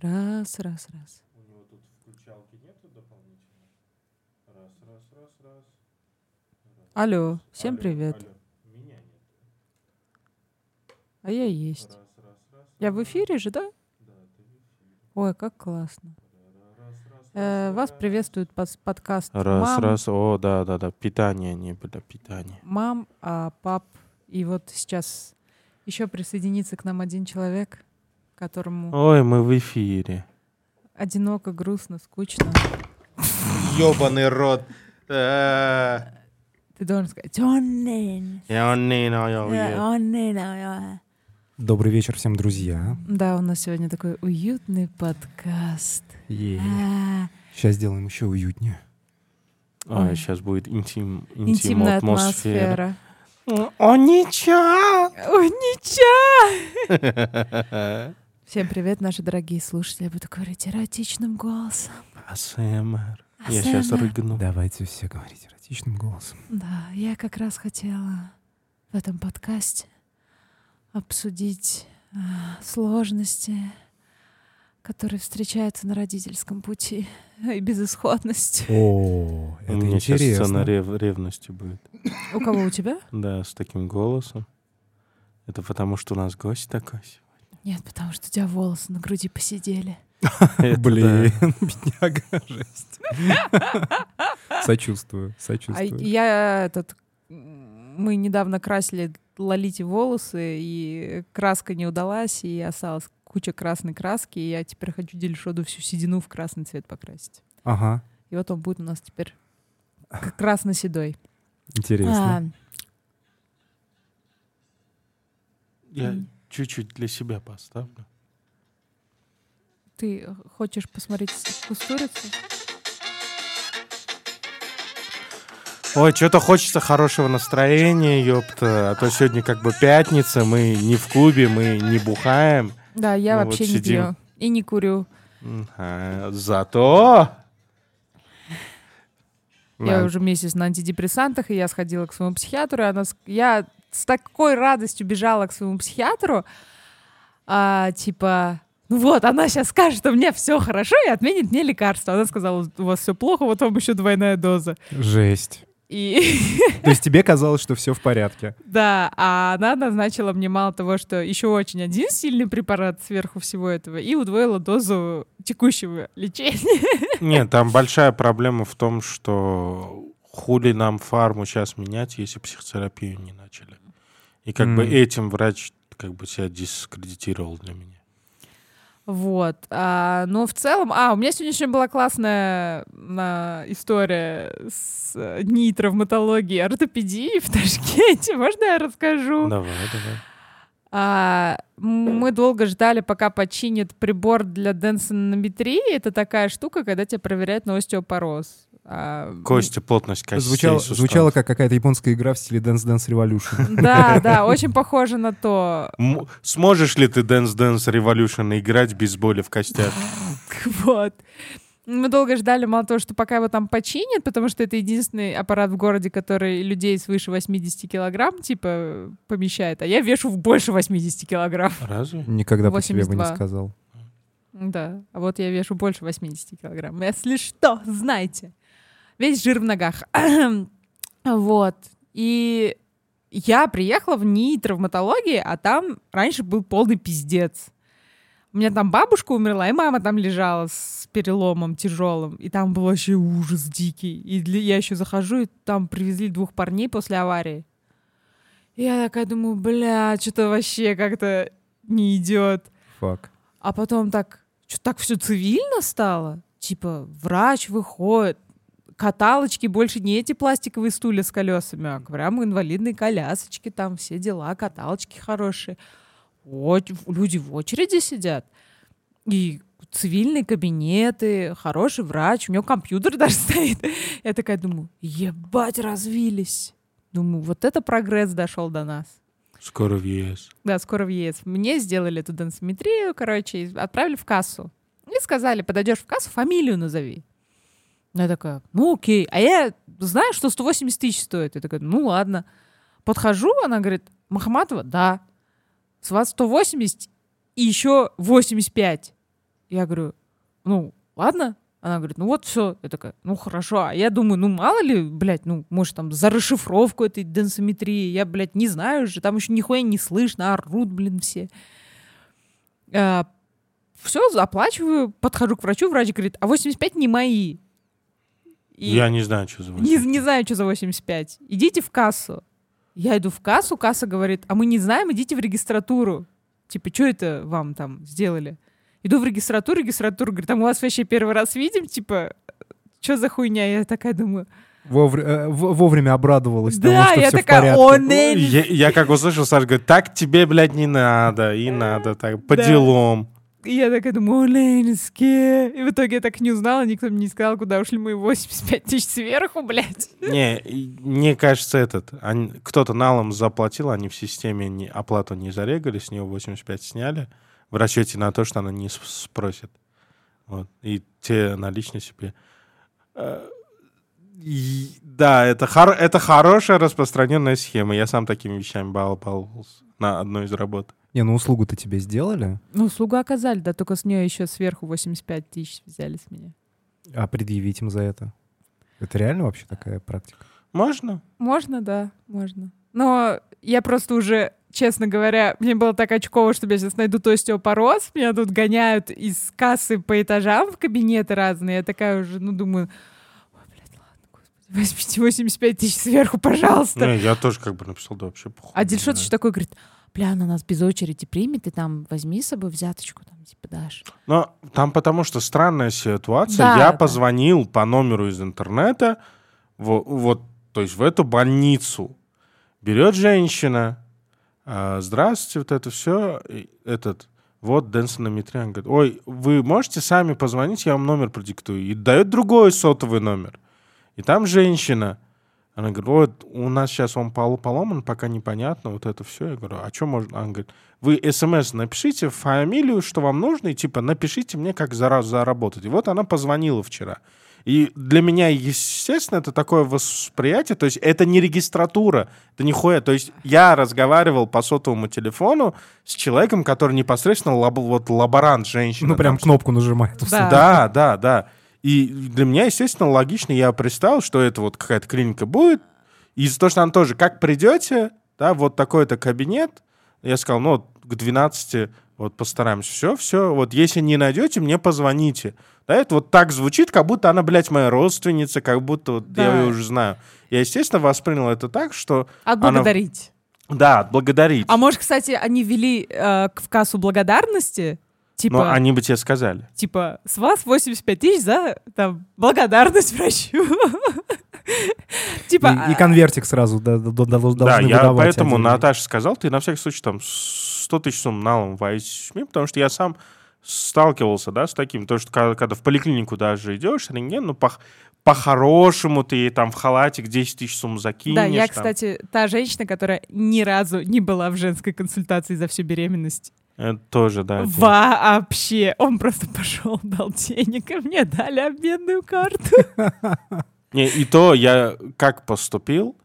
Раз, раз, раз. У него тут включалки нету дополнительно? Раз, раз, раз, раз. Алло, всем Алло, привет. алло. Меня нет. А я есть. Раз, раз, раз. Я в эфире же, да? Да, ты в эфире. Ой, как классно. Раз, раз, Э, раз, Вас приветствует пос- подкаст Раз, «Мам», раз, о, да, да, да, питание не было, питание. «Мам», а пап. И вот сейчас еще присоединится к нам один человек, которому Ой, мы в эфире. одиноко, грустно, скучно. Ёбаный рот. Э, Ты должен сказать «Оннин». Я не знаю, Э, я- «Оннин, а». Добрый вечер всем, друзья. Да, у нас сегодня такой уютный подкаст. А, Сейчас сделаем еще уютнее. А, Ой. сейчас будет интим, интим Интимная атмосфера. атмосфера. О, ничего. Ой, ничего! Всем привет, наши дорогие слушатели. Я буду говорить эротичным голосом. АСМР. Я сейчас рыгну. Давайте все говорить эротичным голосом. Да, я как раз хотела в этом подкасте обсудить а, сложности, которые встречаются на родительском пути и безысходность. О, У это меня сейчас сцена интересно. рев- ревности будет. У кого у тебя? Да, с таким голосом. Это потому, что у нас гость такой. Нет, потому что у тебя волосы на груди посидели. Блин, бедняга, жесть. Сочувствую, А сочувствую. я этот мы недавно красили Лолите волосы, и краска не удалась, и осталась куча красной краски, и я теперь хочу Дельшоду всю седину в красный цвет покрасить. Ага, И вот он будет у нас теперь красно-седой. интересно. А, Я. чуть-чуть для себя поставлю. ты хочешь посмотреть кустурицу? Ой, что-то хочется хорошего настроения, ёпта. А то сегодня как бы пятница, мы не в клубе, мы не бухаем. Да, я Ну вообще вот не сидим. пью и не курю. А, Зато... Я На- уже месяц на антидепрессантах, и я сходила к своему психиатру, и она, я с такой радостью бежала к своему психиатру, а, типа, ну вот, она сейчас скажет, что мне все хорошо и отменит мне лекарство. Она сказала, у вас все плохо, вот вам еще двойная доза. Жесть. И То есть тебе казалось, что все в порядке? да, а она назначила мне мало того, что еще очень один сильный препарат сверху всего этого, и удвоила дозу текущего лечения. Нет, там большая проблема в том, что хули нам фарму сейчас менять, если психотерапию не начали. И как бы М. этим врач как бы себя дискредитировал для меня. Вот. А, но в целом... А, у меня сегодня была классная а, история с э, НИИ травматологии ортопедии в Ташкенте. Можно я расскажу? Давай, давай. А, мы долго ждали, пока починят прибор для денсонометрии. Это такая штука, когда тебя проверяют на остеопороз. А, Кости, плотность костей, Звучало, суставов. звучало как какая-то японская игра в стиле Dance Dance Revolution. Да, да, очень похоже на то. М- Сможешь ли ты Dance Dance Revolution играть без боли в костях? Вот. Мы долго ждали, мало того, что пока его там починят, потому что это единственный аппарат в городе, который людей свыше 80 килограмм, типа, помещает. А я вешу в больше 80 килограмм. Разве? Никогда по себе бы не 82. сказал. Да, а вот я вешу больше 80 килограмм. Если что, знайте. Весь жир в ногах. вот. И я приехала в НИИ травматологии, а там раньше был полный пиздец. У меня там бабушка умерла, и мама там лежала с переломом тяжелым. И там был вообще ужас дикий. И для- я еще захожу, и там привезли двух парней после аварии. И я такая думаю, бля, что-то вообще как-то не идет. Фак. А потом так, что так все цивильно стало? Типа, врач выходит, каталочки больше не эти пластиковые стулья с колесами, а прям инвалидные колясочки, там все дела, каталочки хорошие. Вот, люди в очереди сидят. И цивильные кабинеты, хороший врач, у него компьютер даже стоит. Я такая думаю, ебать, развились. Думаю, вот это прогресс дошел до нас. Скоро в ЕС. Да, скоро в ЕС. Мне сделали эту денсометрию, короче, отправили в кассу. И сказали, подойдешь в кассу, фамилию назови. Я такая, ну окей. А я знаю, что 180 тысяч стоит. Я такая, ну ладно. Подхожу, она говорит, Махаматова, да. С вас 180 и еще 85. Я говорю, ну, ладно. Она говорит, ну вот все. Я такая, ну хорошо. А я думаю, ну мало ли, блядь, ну, может, там за расшифровку этой денсометрии. Я, блядь, не знаю же. Там еще нихуя не слышно, орут, блин, все. все, оплачиваю, подхожу к врачу, врач говорит, а 85 не мои. И Я не знаю, что за не, 85. не знаю, что за 85. Идите в кассу. Я иду в кассу, касса говорит, а мы не знаем, идите в регистратуру. Типа, что это вам там сделали? Иду в регистратуру, регистратура говорит, а мы вас вообще первый раз видим, типа, что за хуйня? Я такая думаю, Вовр- э, в- Вовремя обрадовалась тому, да, что я все в такая, порядке. о, Нелли. Я, я как услышал, Саша говорит, так тебе, блядь, не надо, и надо, так, по Да. делам. И я такая думаю, о, Ленинске. И в итоге я так не узнала, никто мне не сказал, куда ушли мои 85 тысяч сверху, блядь. Не, мне кажется, этот, они- кто-то налом заплатил, они в системе не, оплату не зарегали, с нее 85 сняли, в расчете на то, что она не спросит. Вот. И те наличные себе. Э, и- да, это, хор- это хорошая распространенная схема. Я сам такими вещами бал баловался на одной из работ. Не, ну услугу-то тебе сделали, Ну, услугу оказали, да, только с нее еще сверху 85 тысяч взяли с меня. а предъявить им за это. Это реально вообще такая практика? Можно? Можно, да, можно. Но я просто уже, честно говоря, мне было так очково, что я сейчас найду то остеопороз. Меня тут гоняют из кассы по этажам в кабинеты разные. Я такая уже, ну, думаю, ой, блядь, ладно, господи, возьмите 85 тысяч сверху, пожалуйста. Не, я тоже как бы написал, да, вообще похуй. А Дильшот Да. еще такой говорит, бля, она нас без очереди примет, и там возьми с собой взяточку, там, типа, дашь. Но там потому что странная ситуация. Да, я да. позвонил по номеру из интернета, во- вот, то есть в эту больницу. Берет женщина, а, здравствуйте, вот это все, этот, вот денсонометрия. Он говорит, ой, вы можете сами позвонить, я вам номер продиктую. И дает другой сотовый номер. И там женщина, она говорит, вот у нас сейчас он пол- поломан, пока непонятно, вот это все. Я говорю, а что можно? Она говорит, вы смс напишите фамилию, что вам нужно, и типа напишите мне, как за раз заработать. И вот она позвонила вчера. И для меня, естественно, это такое восприятие, то есть это не регистратура, это нихуя. То есть я разговаривал по сотовому телефону с человеком, который непосредственно лаб- вот лаборант, женщина. Ну, прям там, кнопку нажимает. Да. да, да, да. И для меня, естественно, логично, я представил, что это вот какая-то клиника будет. И из-за того, что она тоже, как придете, да, вот такой-то кабинет, я сказал, ну, вот к 12 вот постараемся. Все, все, вот если не найдете, мне позвоните. Да, это вот так звучит, как будто она, блядь, моя родственница, как будто вот я Да. ее уже знаю. Я, естественно, воспринял это так, что, Отблагодарить. да, отблагодарить. А может, кстати, они ввели э, в кассу благодарности, типа, Но они бы тебе сказали. типа, с вас 85 тысяч за там, благодарность врачу. Типа, И, и конвертик сразу да, да, да, должны Да, я поэтому. Наташе сказал, ты на всякий случай там 100 тысяч сумм налом возьми, потому что я сам сталкивался, да, с таким, то, что когда, когда в поликлинику даже идешь, рентген, ну, по, по-хорошему ты там в халатик 10 тысяч сумм закинешь. Да, я, там. кстати, та женщина, которая ни разу не была в женской консультации за всю беременность. Это тоже, да. это- Вообще. Он просто пошел, дал денег, и мне дали обменную карту. Не, и то я как поступил,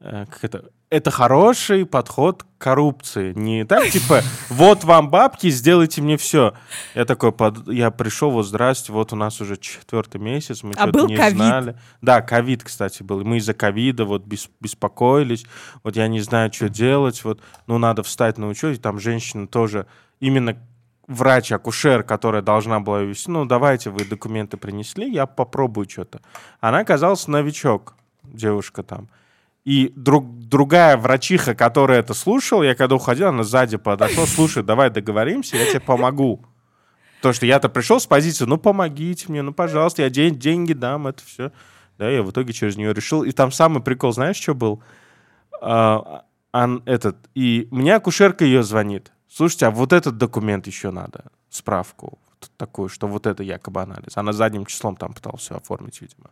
э, как это, это хороший подход к коррупции. Не так, типа, вот вам бабки, сделайте мне все. Я такой, под- я пришел, вот здрасте, вот у нас уже четвертый месяц, мы А что-то был не ковид? знали. Да, ковид, кстати, был. Мы из-за ковида вот бес- беспокоились, вот я не знаю, что делать, вот, ну, надо встать на учет, и там женщина тоже, именно врач-акушер, которая должна была вести, ну, давайте вы документы принесли, я попробую что-то. Она оказалась новичок, девушка там. И друг, другая врачиха, которая это слушала, я когда уходил, она сзади подошла, слушай, давай договоримся, я тебе помогу. То, что я-то пришел с позиции, ну, помогите мне, ну, пожалуйста, я день, деньги дам, это все. Да, я в итоге через нее решил. И там самый прикол, знаешь, что был? А, ан- этот, и мне акушерка ее звонит. Слушайте, а вот этот документ еще надо, справку такую, что вот это якобы анализ. Она задним числом там пыталась все оформить, видимо.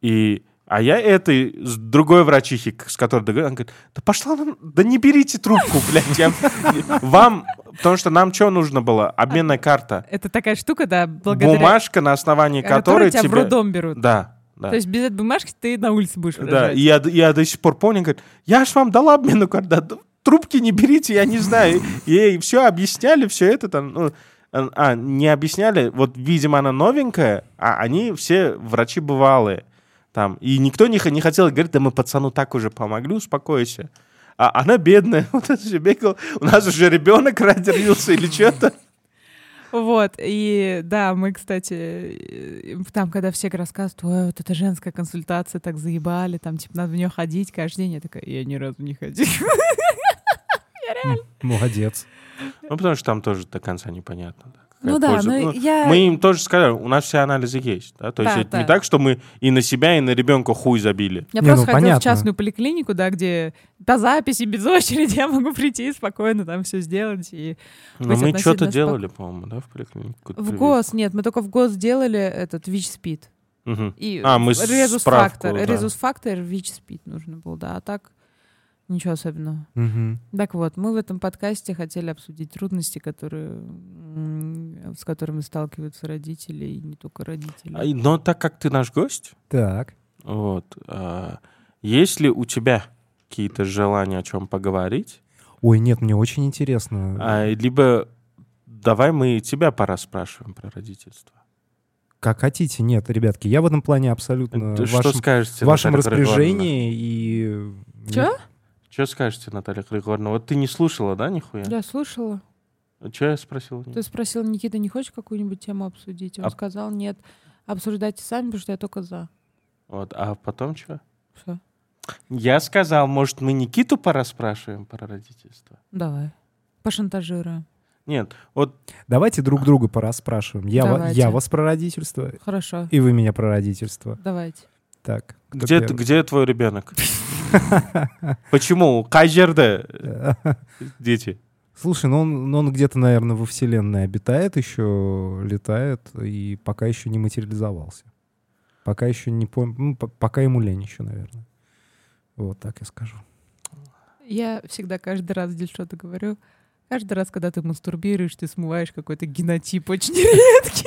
И, а я этой, с другой врачихи, с которой договорился, она говорит, да пошла нам, да не берите трубку, блядь, я- вам, потому что нам что нужно было? Обменная карта. Это такая штука, да, благодаря Бумажка, на основании которой тебя в роддом берут. Да, да. То есть без этой бумажки ты на улице будешь Да, и я, я до сих пор помню, говорит, я ж вам дала обменную карту, да, трубки не берите, я не знаю. Ей все объясняли, все это там, ну, А, а, не объясняли, вот, видимо, она новенькая, а они все врачи бывалые. Там. И никто не, не хотел говорить, да мы пацану так уже помогли, успокойся. А она бедная, вот это же бегала. У нас уже ребенок родился или что-то. Вот, и да, мы, кстати, э, там, когда все рассказывают, ой, вот эта женская консультация так заебали, там, типа, надо в нее ходить каждый день. Я такая, я ни разу не ходила. Молодец. Ну, потому что там тоже до конца непонятно. да, Ну да, польза. но Ну, я... Мы им тоже сказали, у нас все анализы есть. Да? То есть Да, это да. не так, что мы и на себя, и на ребенка хуй забили. Я Не, просто ну, ходила понятно. в частную поликлинику, да, где до записи, без очереди я могу прийти и спокойно там все сделать. И Но мы что-то относительно делали, по-моему, да, в поликлинике? Какую-то в прививку. ГОС, нет, мы только в ГОС сделали этот ВИЧ-СПИД. Мгм. И А, мы с- резус-фактор. да. Резус-фактор, ВИЧ-СПИД нужно было, да, а так ничего особенного. Мгм. Так вот, мы в этом подкасте хотели обсудить трудности, которые, с которыми сталкиваются родители, и не только родители. А, Но так как ты наш гость, Так. вот, а, есть ли у тебя какие-то желания о чем поговорить? Ой, нет, мне очень интересно. А, либо давай мы тебя пора спрашиваем про родительство. Как хотите. Нет, ребятки, я в этом плане абсолютно Ты в вашем, скажете, вашем Наталья Григорьевна? распоряжении. И... Чё? Что скажете, Наталья Григорьевна? Вот ты не слушала, да, нихуя? Я слышала. Что я спросил? Ты спросил, Никита, не хочешь какую-нибудь тему обсудить? Он А- сказал, нет, обсуждайте сами, потому что я только за. Вот, а потом что? Всё. Я сказал, может, мы Никиту пора спрашиваем про родительство? Давай. Пошантажируем. Нет, вот Давайте друг друга порасспрашиваем. Я, ва- Давайте. я вас про родительство, Хорошо. и вы меня про родительство. Давайте. Так. Где, т- первый? где твой ребенок? Почему? Кай жерде дети? Слушай, ну он, ну он где-то, наверное, во Вселенной обитает еще, летает, и пока еще не материализовался. Пока еще не пом... ну, по- пока ему лень еще, наверное. Вот так я скажу. Я всегда каждый раз здесь что-то говорю. Каждый раз, когда ты мастурбируешь, ты смываешь какой-то генотип очень редкий.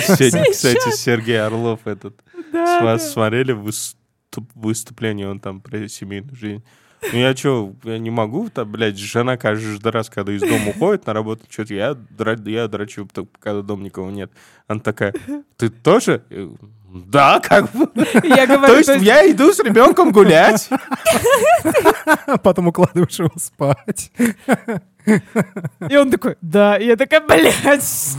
Сегодня, кстати. Сергей Орлов этот с Да, вас да. смотрели выступ- выступление, он там про семейную жизнь. Ну я что, я не могу, там, блядь, жена каждый раз, когда из дома уходит на работу, что-то я, я драчу, когда дома никого нет. Она такая, ты тоже? Да, как бы. Я То говорю, есть то есть я иду с ребенком гулять. А потом укладываешь его спать. И он такой, да. И я такая, блядь.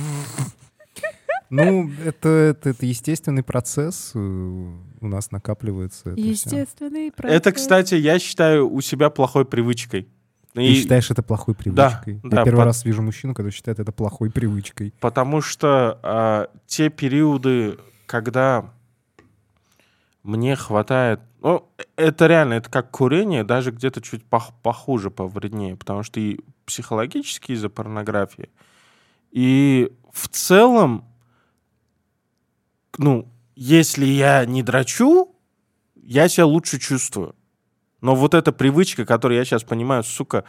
Ну, это, это, это естественный процесс. э, У нас накапливается это. Естественный процесс. Это, кстати, я считаю у себя плохой привычкой. Ты И- считаешь это плохой привычкой? да, Я первый по- раз вижу мужчину, который считает это плохой привычкой. Потому что а, те периоды, когда мне хватает... Ну, это реально, это как курение, даже где-то чуть пох- похуже, повреднее. Потому что и психологически из-за порнографии, и в целом, ну, если я не драчу, я себя лучше чувствую. Но вот эта привычка, которую я сейчас понимаю, сука,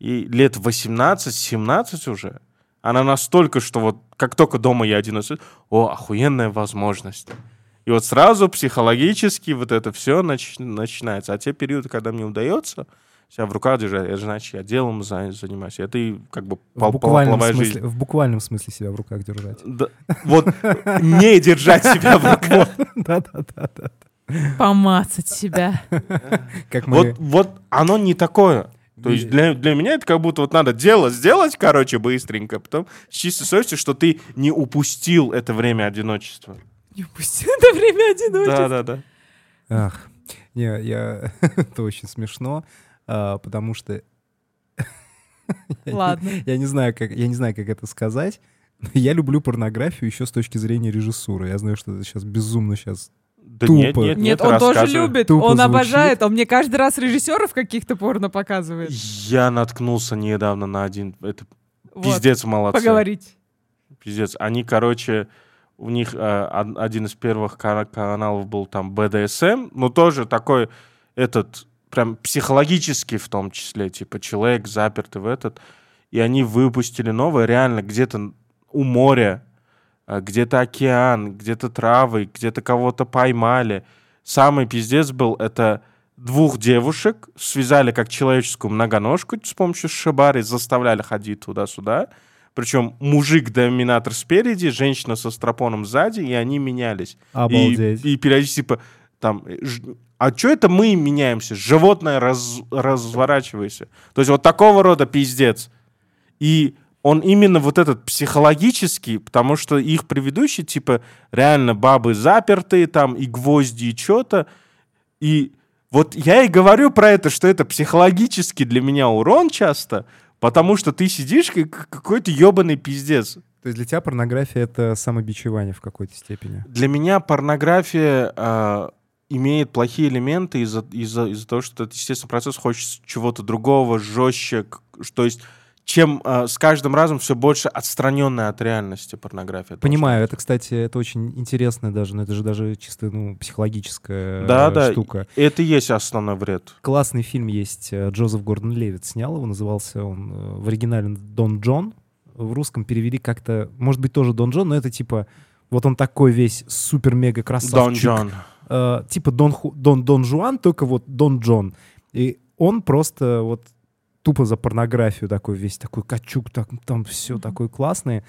и лет 18-17 уже, она настолько, что вот как только дома я один, о, охуенная возможность. И вот сразу психологически вот это все начинается. А те периоды, когда мне удается себя в руках держать, это значит, я делом за- занимаюсь. Это и как бы В пол- буквальном, половая смысле, жизнь. в буквальном смысле себя в руках держать. Да, вот не держать себя в руках. Да-да-да. Помацать себя. Как мы... Вот оно не такое. То есть для, для меня это как будто вот надо дело сделать, короче, быстренько, потом с чистой совестью, что ты не упустил это время одиночества. Не упусти это время одиночества. Да-да-да. Ах, не, я... это очень смешно, а, потому что... Я не- Ладно. Я не знаю, как, я не знаю, как это сказать. но Я люблю порнографию еще с точки зрения режиссуры. Я знаю, что это сейчас безумно сейчас. Да Тупо. нет, нет, Нет, нет, он тоже любит, Тупо он звучит. обожает. Он мне каждый раз режиссеров каких-то порно показывает. Я наткнулся недавно на один, это Вот. пиздец молодцы. Поговорить. Пиздец. Они, короче, у них э, од- один из первых кана- каналов был там BDSM, но тоже такой этот прям психологический в том числе, типа человек запертый в этот. И они выпустили новое, реально где-то у моря, где-то океан, где-то травы, где-то кого-то поймали. Самый пиздец был это двух девушек связали как человеческую многоножку с помощью шибари, заставляли ходить туда-сюда, Причем мужик-доминатор спереди, женщина со стропоном сзади, и они менялись. Обалдеть. И, и периодически типа там, а что это мы меняемся? Животное раз, разворачивайся. То есть вот такого рода пиздец. И он именно вот этот психологический, потому что их предыдущие, типа, реально бабы запертые, там, и гвозди, и что-то. И вот я и говорю про это, что это психологический для меня урон часто, потому что ты сидишь как какой-то ебаный пиздец. То есть для тебя порнография — это самобичевание в какой-то степени? Для меня порнография а, имеет плохие элементы из-за из-за из-за того, что это естественный процесс, хочется чего-то другого, жестче, то есть чем а, с каждым разом все больше отстраненная от реальности порнография. Понимаю, это, кстати, это очень интересно даже, но это же даже чисто, ну, психологическая Да, э, да. штука. Это и есть основной вред. Классный фильм есть, э, Джозеф Гордон Левит снял его, назывался он э, в оригинале «Дон Джон», в русском перевели как-то, может быть, тоже «Дон Джон», но это типа, вот он такой весь супер-мега красавчик. Дон Джон. э, типа Дон, Ху- Дон, Дон Жуан, только вот Дон Джон. И он просто вот тупо за порнографию такой весь, такой качук, так, там все такое классное.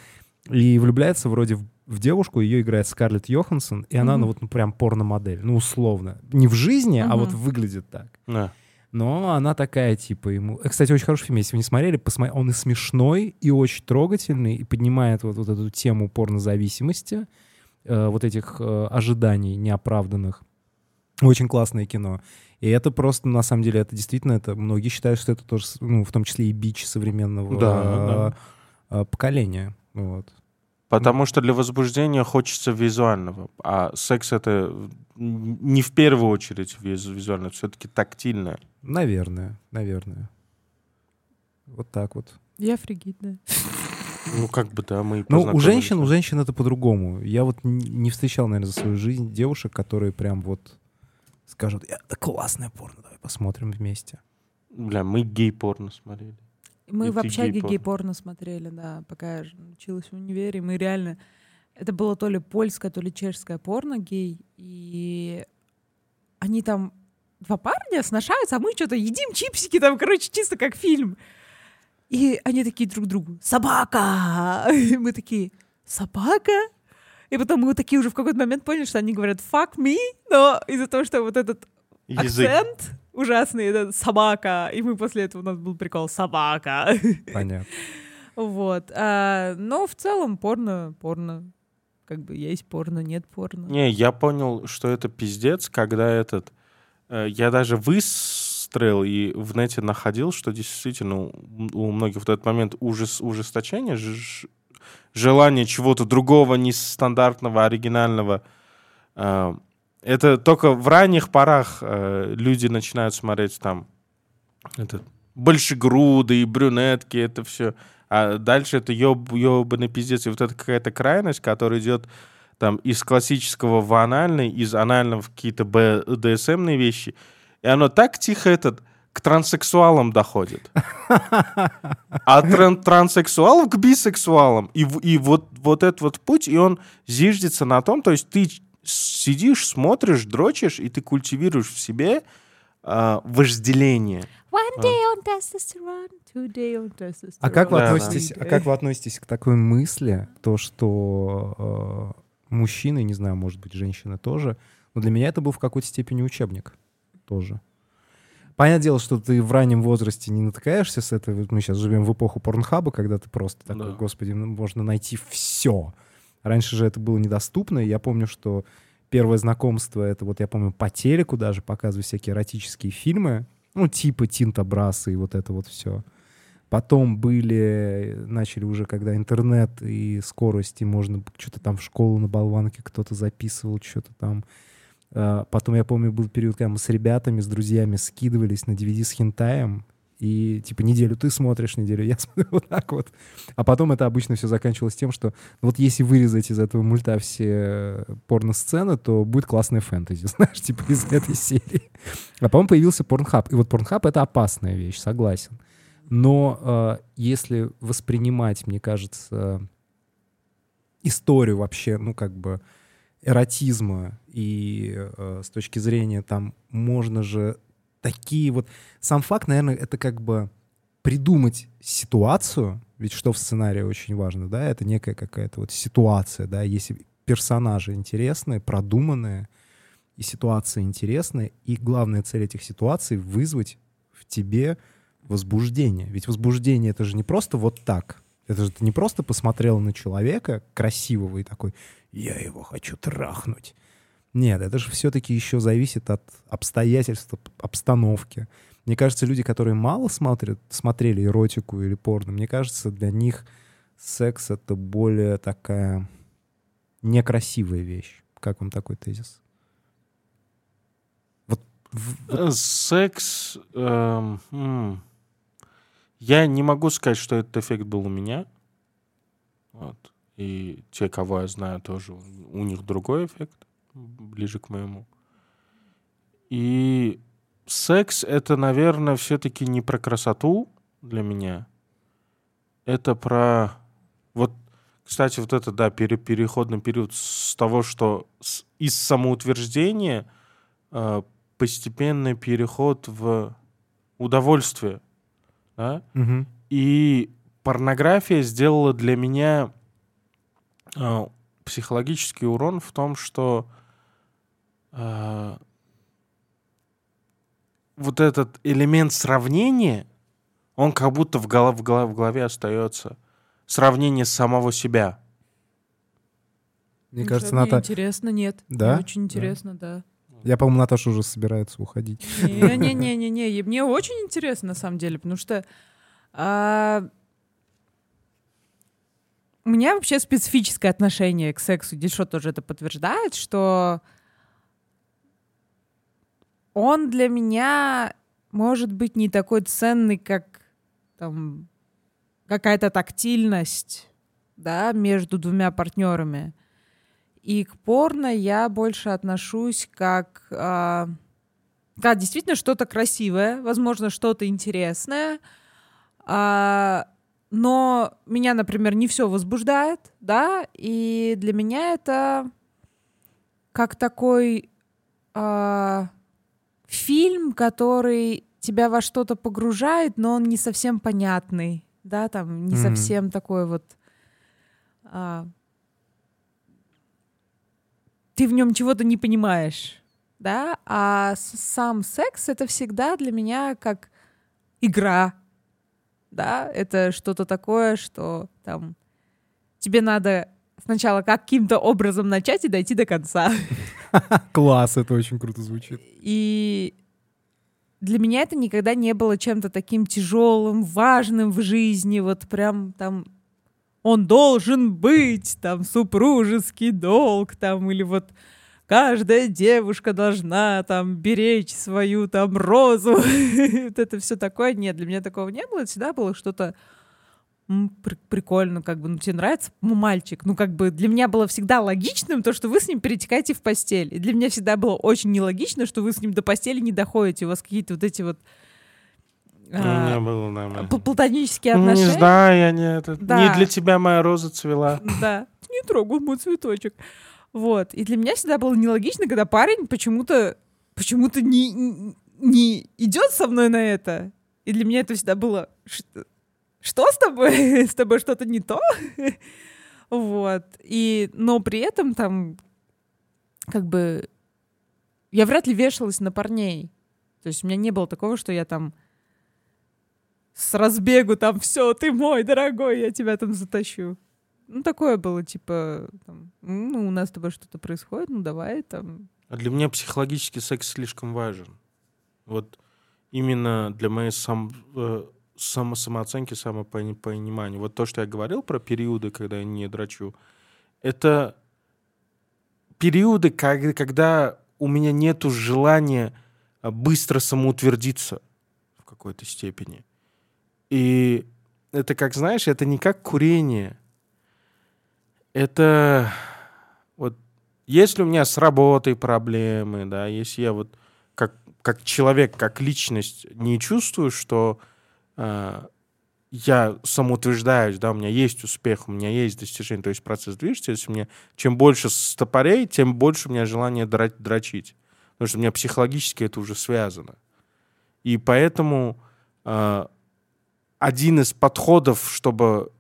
И влюбляется вроде в, в девушку, ее играет Скарлетт Йоханссон, и она, ну вот, ну прям порно-модель, ну условно. Не в жизни, а вот выглядит так. Да. Но она такая, типа, ему... Э, Кстати, очень хороший фильм, если вы не смотрели, посмотри... он и смешной, и очень трогательный, и поднимает вот, вот эту тему порнозависимости, э, вот этих э, ожиданий неоправданных. Очень классное кино. И это просто, на самом деле, это действительно, это многие считают, что это тоже, ну, в том числе и бич современного Да, э, э, поколения. Вот. Потому что для возбуждения хочется визуального, а секс это не в первую очередь виз- визуально, все-таки тактильное. Наверное, наверное. Вот так вот. Я фригидная. Ну, как бы, да, мы и Ну, у женщин, у да. женщин это по-другому. Я вот не встречал, наверное, за свою жизнь девушек, которые прям вот скажут, это классное порно, давай посмотрим вместе. Бля, мы гей-порно смотрели. Мы И в общаге гей-порно. гей-порно смотрели, да, пока я училась в универе. Мы реально... Это было то ли польское, то ли чешское порно гей. И они там два парня сношаются, а мы что-то едим чипсики там, короче, чисто как фильм. И они такие друг другу, собака! И мы такие, собака? И потом мы такие уже в какой-то момент поняли, что они говорят fuck me, но из-за того, что вот этот Язык. акцент ужасный, это собака, и мы после этого у нас был прикол собака. Понятно. Вот. А, но в целом порно, порно. Как бы есть порно, нет порно. Не, я понял, что это пиздец, когда этот... э, я даже выстроил и в нете находил, что действительно у, у многих в этот момент ужас, ужесточение, ж- желание чего-то другого, нестандартного, оригинального. э, это только в ранних порах э, люди начинают смотреть там этот, большегрудые, брюнетки, это все. А дальше это ёб, ёбаный пиздец. И вот это какая-то крайность, которая идет там из классического в анальный, из анального в какие-то БДСМные вещи. И оно так тихо этот к транссексуалам доходит. А тран- транссексуалов к бисексуалам. И, и вот, вот этот вот путь, и он зиждется на том, то есть ты сидишь, смотришь, дрочишь, и ты культивируешь в себе а, вожделение. One day on testosterone, two day on testosterone. А как вы Да, да. относитесь, а как вы относитесь к такой мысли, то, что э, мужчины, не знаю, может быть, женщины тоже, но для меня это был в какой-то степени учебник тоже. Понятное дело, что ты в раннем возрасте не натыкаешься с этой... Мы сейчас живем в эпоху порнхаба, когда ты просто такой, Да. господи, ну, можно найти все. Раньше же это было недоступно. Я помню, что первое знакомство, это вот я помню по телеку даже показывали всякие эротические фильмы, ну, типа Тинта Браса и вот это вот все. Потом были, начали уже, когда интернет и скорость, и можно что-то там в школу на болванке кто-то записывал, что-то там. А, Потом, я помню, был период, когда мы с ребятами, с друзьями скидывались на DVD с хентаем, и типа неделю ты смотришь, неделю я смотрю, вот так вот. А потом это обычно все заканчивалось тем, что ну, вот если вырезать из этого мульта все э, порно-сцены, то будет классная фэнтези, знаешь, типа из этой серии. А потом появился Порнхаб. И вот Порнхаб — это опасная вещь, согласен. Но э, если воспринимать, мне кажется, историю вообще, ну, как бы, эротизма и э, с точки зрения там можно же такие вот... Сам факт, наверное, это как бы придумать ситуацию, ведь что в сценарии очень важно, да, это некая какая-то вот ситуация, да, если персонажи интересные, продуманные, и ситуация интересная, и главная цель этих ситуаций — вызвать в тебе возбуждение. Ведь возбуждение — это же не просто вот так. Это же ты не просто посмотрел на человека красивого и такой «я его хочу трахнуть». Нет, это же все-таки еще зависит от обстоятельств, обстановки. Мне кажется, люди, которые мало смотрят, смотрели эротику или порно, мне кажется, для них секс — это более такая некрасивая вещь. Как вам такой тезис? Вот, в... Секс... Эм, я не могу сказать, что этот эффект был у меня. Вот. И те, кого я знаю, тоже у них другой эффект, ближе к моему. И секс это, наверное, все-таки не про красоту для меня. Это про... Вот, кстати, вот это, да, пере, переходный период с того, что с, из самоутверждения э, постепенный переход в удовольствие да? Угу. И порнография сделала для меня э, психологический урон в том, что э, вот этот элемент сравнения, он как будто в, голов, в, голов, в голове остается. Сравнение самого себя. Мне ну, кажется, Ната... интересно, нет. Да? Мне очень интересно, да. да. Я, по-моему, Наташа уже собирается уходить. Не-не-не-не-не. Мне очень интересно, на самом деле, потому что а... У меня вообще специфическое отношение к сексу. Дишо тоже это подтверждает, что он для меня может быть не такой ценный, как там какая-то тактильность, да, между двумя партнерами. И к порно я больше отношусь как, э, как действительно что-то красивое, возможно, что-то интересное, а, но меня, например, не все возбуждает, да, и для меня это как такой а, фильм, который тебя во что-то погружает, но он не совсем понятный, да, там не mm-hmm. совсем такой вот. А, ты в нем чего-то не понимаешь, да, а сам секс это всегда для меня как игра, да, это что-то такое, что там тебе надо сначала каким-то образом начать и дойти до конца. Класс, это очень круто звучит. И для меня это никогда не было чем-то таким тяжелым, важным в жизни, вот прям там он должен быть, там супружеский долг, там или вот каждая девушка должна там беречь свою там розу. вот это все такое. Нет, для меня такого не было. Всегда было что-то прикольно, как бы, ну, тебе нравится ну, мальчик. Ну, как бы для меня было всегда логичным то, что вы с ним перетекаете в постель. И для меня всегда было очень нелогично, что вы с ним до постели не доходите. У вас какие-то вот эти вот ну, а, не было нормально. Платонические отношения. Не знаю, я не, это, да. не для тебя моя роза цвела. Да, не трогал мой цветочек. Вот. И для меня всегда было нелогично, когда парень почему-то почему-то не, не идет со мной на это. И для меня это всегда было... Что с тобой? с тобой что-то не то? вот. И, но при этом там как бы я вряд ли вешалась на парней. То есть у меня не было такого, что я там с разбегу там все, ты мой дорогой, я тебя там затащу. Ну, такое было, типа, там, ну, у нас с тобой что-то происходит, ну, давай там. А для меня психологический секс слишком важен. Вот именно для моей сам, э, само, самооценки, самопонимания. Вот то, что я говорил про периоды, когда я не драчу, это периоды, когда, когда у меня нет желания а, быстро самоутвердиться в какой-то степени. И это, как знаешь, это не как курение — это вот если у меня с работой проблемы, да, если я вот как, как человек, как личность не чувствую, что э, я самоутверждаюсь, да, у меня есть успех, у меня есть достижение, то есть процесс движется, если мне чем больше стопорей, тем больше у меня желание дрочить. Потому что у меня психологически это уже связано. И поэтому э, один из подходов, чтобы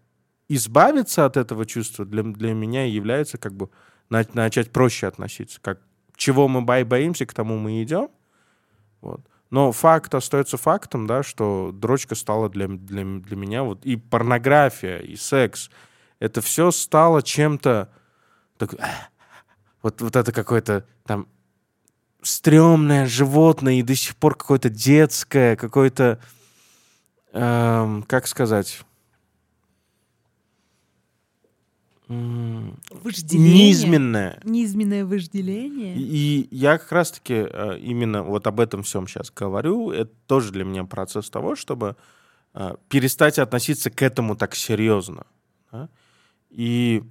избавиться от этого чувства, для, для меня является как бы на- начать проще относиться. Как чего мы бо- боимся, к тому мы идем. Вот. Но факт остается фактом, да, что дрочка стала для, для, для меня вот и порнография, и секс. Это все стало чем-то так, вот, вот это какое-то там стрёмное животное и до сих пор какое-то детское, какое-то, эм, как сказать, Вожделение. низменное. Низменное вожделение. И я как раз-таки э, именно вот об этом всем сейчас говорю. Это тоже для меня процесс того, чтобы э, перестать относиться к этому так серьезно. да. И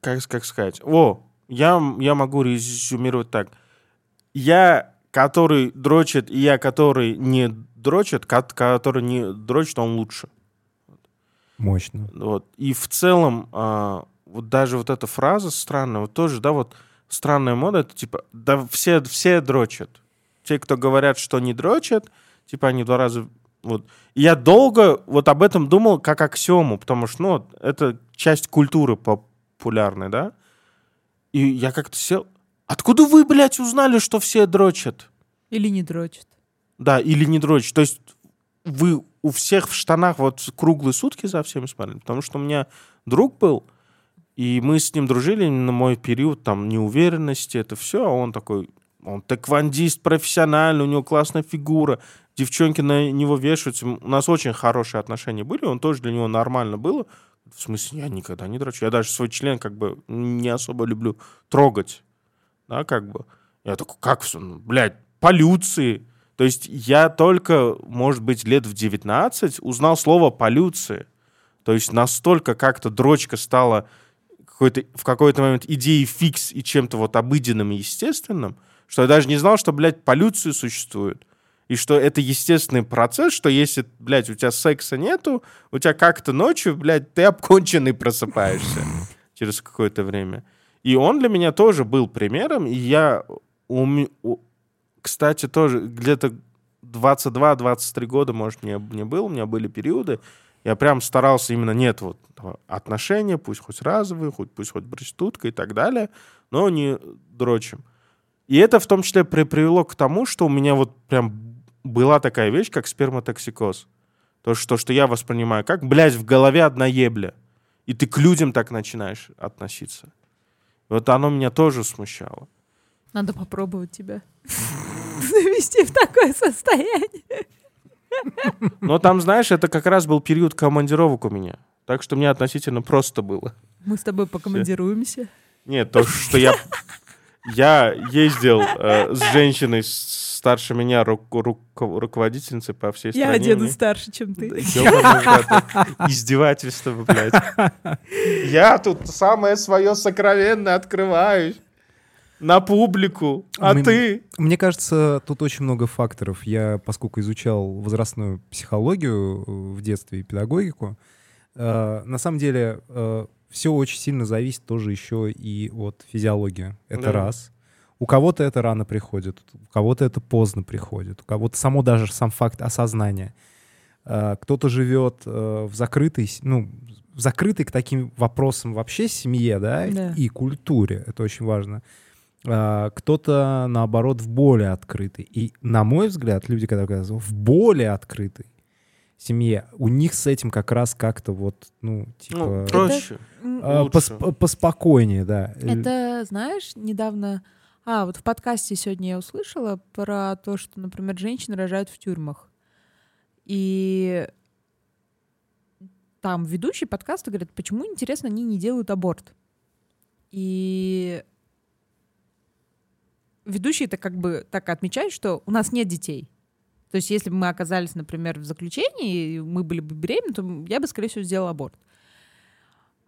как, как сказать? О, я, я могу резюмировать так. Я, который дрочит, и я, который не дрочит, ко- который не дрочит, он лучше. Мощно. Вот. И в целом, а, вот даже вот эта фраза странная, вот тоже, да, вот странная мода, это типа, да все, все дрочат. Те, кто говорят, что не дрочат, типа они два раза... Вот. И я долго вот об этом думал как аксиому, потому что, ну, это часть культуры популярной, да? И я как-то сел... Откуда вы, блядь, узнали, что все дрочат? Или не дрочит. Да, или не дрочь. То есть вы у всех в штанах вот круглые сутки за всеми смотрели? Потому что у меня друг был, и мы с ним дружили на мой период там неуверенности, это все, а он такой, он тэквондист профессиональный, у него классная фигура, девчонки на него вешаются. У нас очень хорошие отношения были, он тоже для него нормально было. В смысле, я никогда не дрочу. Я даже свой член как бы не особо люблю трогать. Да, как бы. Я такой, как, всё? Ну, блядь, полюции. То есть я только, может быть, лет в 19 узнал слово полюции. То есть настолько как-то дрочка стала какой-то, в какой-то момент идеей фикс и чем-то вот обыденным и естественным, что я даже не знал, что, блядь, полюции существует. И что это естественный процесс, что если, блядь, у тебя секса нету, у тебя как-то ночью, блядь, ты обконченный просыпаешься через какое-то время. И он для меня тоже был примером, и я, уме- у- кстати, тоже где-то 22-23 года, может, мне, мне было, у меня были периоды, я прям старался именно, нет, вот отношения, пусть хоть разовые, хоть пусть хоть проститутка и так далее, но не дрочим. И это в том числе при- привело к тому, что у меня вот прям была такая вещь, как сперматоксикоз. То, что, что я воспринимаю как, блядь, в голове одна ебля. И ты к людям так начинаешь относиться. Вот оно меня тоже смущало. Надо попробовать тебя. Завести в такое состояние. Но там, знаешь, это как раз был период командировок у меня. Так что мне относительно просто было. Мы с тобой покомандируемся. Нет, то, что я... Я ездил э, с женщиной с- старше меня, ру- ру- руководительницей по всей Я стране. одену Мне- старше, чем ты. Издевательство, блядь. Я тут самое свое сокровенное открываю на публику, а ты... Мне кажется, тут очень много факторов. Я, поскольку изучал возрастную психологию э, в детстве и педагогику, э, на самом деле все очень сильно зависит тоже еще и от физиологии. Это Да. раз. У кого-то это рано приходит, у кого-то это поздно приходит, у кого-то само даже сам факт осознания. Э, Кто-то живет э, в закрытой, ну, в закрытой к таким вопросам вообще семье, да, Да. и культуре. Это очень важно. А, кто-то, наоборот, в более открытой. И, на мой взгляд, люди, которые оказываются в более открытой семье, у них с этим как раз как-то вот, ну, типа... Ну, проще. А, лучше. пос- поспокойнее, да. Это, знаешь, недавно... А, вот в подкасте сегодня я услышала про то, что, например, женщины рожают в тюрьмах. И там ведущий подкаста говорит, почему, интересно, они не делают аборт. И ведущий это как бы так отмечает, что у нас нет детей. То есть если бы мы оказались, например, в заключении, и мы были бы беременны, то я бы, скорее всего, сделала аборт.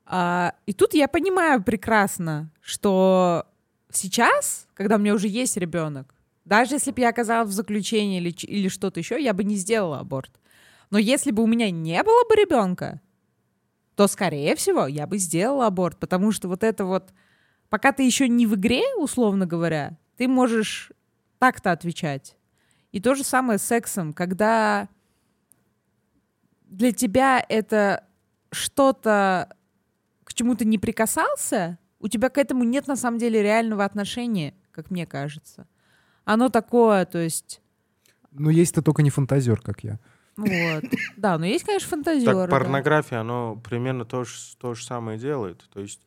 А, и тут я понимаю прекрасно, что сейчас, когда у меня уже есть ребенок, даже если бы я оказалась в заключении или, или что-то еще, я бы не сделала аборт. Но если бы у меня не было бы ребенка, то, скорее всего, я бы сделала аборт, потому что вот это вот, пока ты еще не в игре, условно говоря, ты можешь так-то отвечать. И то же самое с сексом, когда для тебя это что-то, к чему ты не прикасался, у тебя к этому нет на самом деле реального отношения, как мне кажется. Оно такое, то есть... Ну, есть ты только не фантазер, как я. Вот. Да, но есть, конечно, фантазеры. Так да. порнография, оно примерно то же, то же самое делает. То есть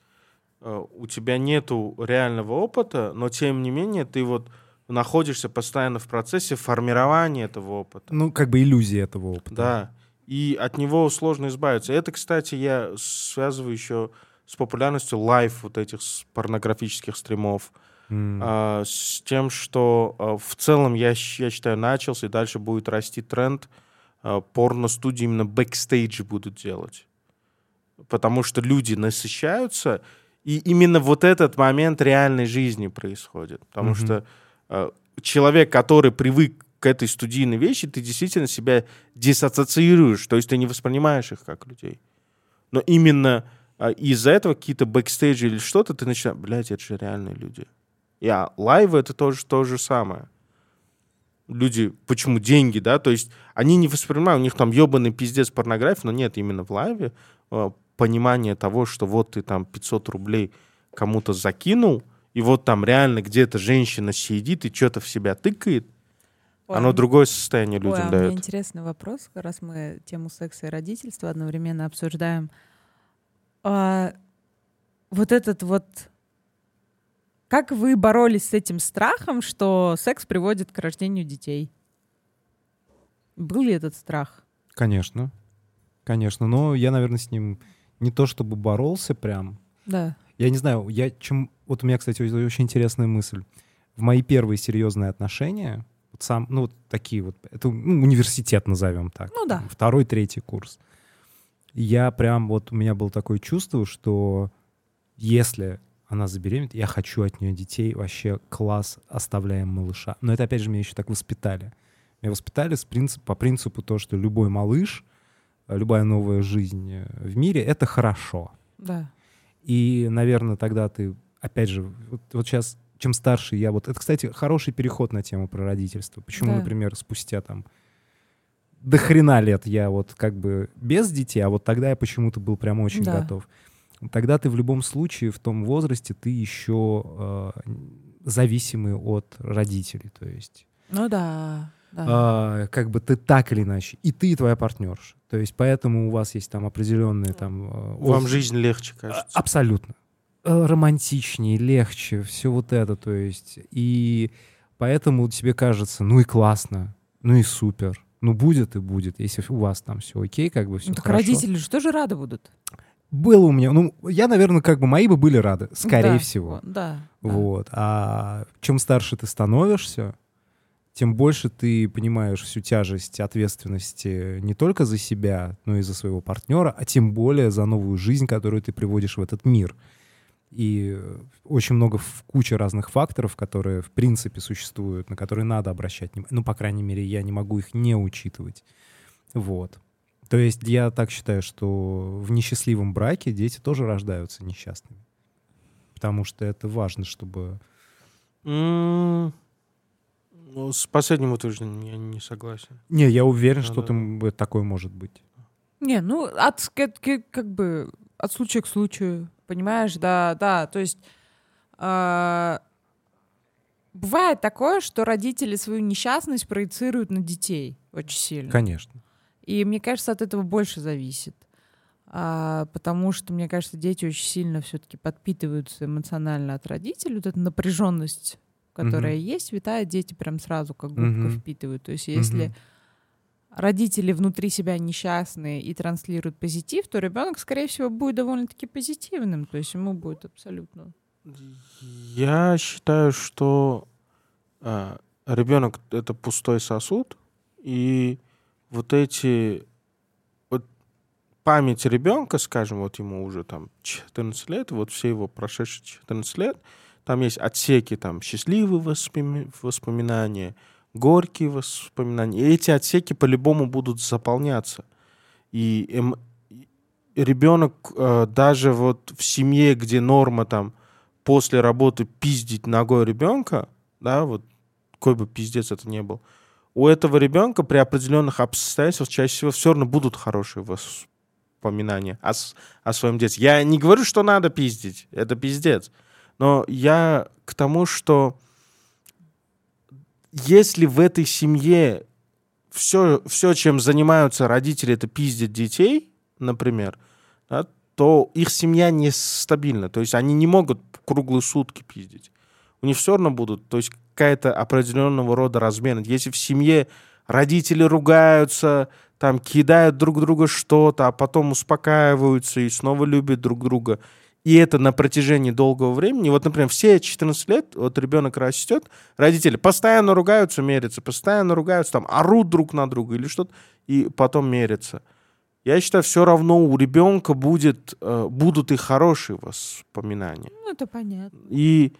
э, у тебя нету реального опыта, но тем не менее ты вот находишься постоянно в процессе формирования этого опыта. Ну, как бы иллюзия этого опыта. Да. И от него сложно избавиться. Это, кстати, я связываю еще с популярностью live вот этих порнографических стримов. М. а, с тем, что а, в целом, я, я считаю, начался, и дальше будет расти тренд. а, порно-студии именно бэкстейджи будут делать. Потому что люди насыщаются, и именно вот этот момент реальной жизни происходит. Потому Мгм. что а, человек, который привык к этой студийной вещи, ты действительно себя диссоциируешь, то есть ты не воспринимаешь их как людей. Но именно а, из-за этого какие-то бэкстейджи или что-то ты начинаешь, блядь, это же реальные люди. И а, live ы это тоже то же самое. Люди, почему деньги, да, то есть они не воспринимают, у них там ебаный пиздец порнография, но нет, именно в live е а, понимание того, что вот ты там 500 рублей кому-то закинул, и вот там реально где-то женщина сидит и что-то в себя тыкает, Ой, оно а другое состояние Ой, людям а у меня дает. интересный вопрос, раз мы тему секса и родительства одновременно обсуждаем. А, вот этот вот... Как вы боролись с этим страхом, что секс приводит к рождению детей? Был ли этот страх? Конечно. Конечно. Но я, наверное, с ним не то чтобы боролся прям. Да. Я не знаю, я чем... Вот у меня, кстати, очень интересная мысль. В мои первые серьезные отношения, вот сам, ну, вот такие вот, это ну, университет назовем так. Ну да. Второй, третий курс. Я прям, вот у меня было такое чувство, что если она забеременеет, я хочу от нее детей, вообще класс, оставляем малыша. Но это, опять же, меня еще так воспитали. Меня воспитали с принцип, по принципу то, что любой малыш, любая новая жизнь э, в мире — это хорошо. Да. И, наверное, тогда ты, опять же, вот, вот сейчас, чем старше я, вот это, кстати, хороший переход на тему про родительство. Почему, Да. например, спустя там до хрена лет я вот как бы без детей, а вот тогда я почему-то был прям очень Да. готов. Тогда ты в любом случае в том возрасте ты еще э, зависимый от родителей, то есть Ну да. да. а, как бы ты так или иначе, и ты, и твоя партнерша. То есть поэтому у вас есть там определенные там... э, Вам жизнь легче, кажется. а- Абсолютно. Э, Романтичнее, легче, все вот это, то есть. И поэтому тебе кажется, ну и классно, ну и супер. Ну будет и будет, если у вас там все окей, как бы все Ну, так родители же тоже рады будут. Было у меня, ну, я, наверное, как бы мои бы были рады, скорее Да, всего. вот, Да. да. Вот. А чем старше ты становишься, тем больше ты понимаешь всю тяжесть ответственности не только за себя, но и за своего партнера, а тем более за новую жизнь, которую ты приводишь в этот мир. И очень много в- куча разных факторов, которые в принципе существуют, на которые надо обращать внимание. Ну, по крайней мере, я не могу их не учитывать. Вот. То есть я так считаю, что в несчастливом браке дети тоже рождаются несчастными. Потому что это важно, чтобы... Ну, С последним утверждением я не согласен. Не, я уверен, Да, что да, там такое может быть. Не, ну, от, как бы, от случая к случаю, понимаешь, да, да, то есть а, бывает такое, что родители свою несчастность проецируют на детей очень сильно. Конечно. И мне кажется, от этого больше зависит. А, потому что, мне кажется, дети очень сильно все-таки подпитываются эмоционально от родителей. Вот эта напряженность, которая есть, витает, дети прям сразу как губка Мгм. впитывают. То есть если Мгм. Родители внутри себя несчастные и транслируют позитив, то ребенок, скорее всего, будет довольно-таки позитивным. То есть ему будет абсолютно... Я считаю, что ребенок это пустой сосуд, и вот эти вот память ребенка, скажем, вот ему уже там 14 лет, вот все его прошедшие 14 лет, там есть отсеки, там счастливые воспоми- воспоминания, горькие воспоминания. И эти отсеки по-любому будут заполняться. И эм- ребенок э, даже вот в семье, где норма там после работы пиздить ногой ребенка, да, вот какой бы пиздец это ни был, у этого ребенка при определенных обстоятельствах чаще всего все равно будут хорошие воспоминания о, о своем детстве. Я не говорю, что надо пиздить, это пиздец. Но я к тому, что если в этой семье все, все чем занимаются родители, это пиздить детей, например, да, то их семья нестабильна. То есть они не могут круглые сутки пиздить. У них все равно будут, то есть какая-то определенного рода размена. Если в семье родители ругаются, там кидают друг друга что-то, а потом успокаиваются и снова любят друг друга, и это на протяжении долгого времени, вот, например, все 14 лет, вот ребенок растет, родители постоянно ругаются, мерятся, постоянно ругаются, там, орут друг на друга или что-то, и потом мерятся. Я считаю, все равно у ребенка будет, э, будут и хорошие воспоминания. Ну, это понятно. И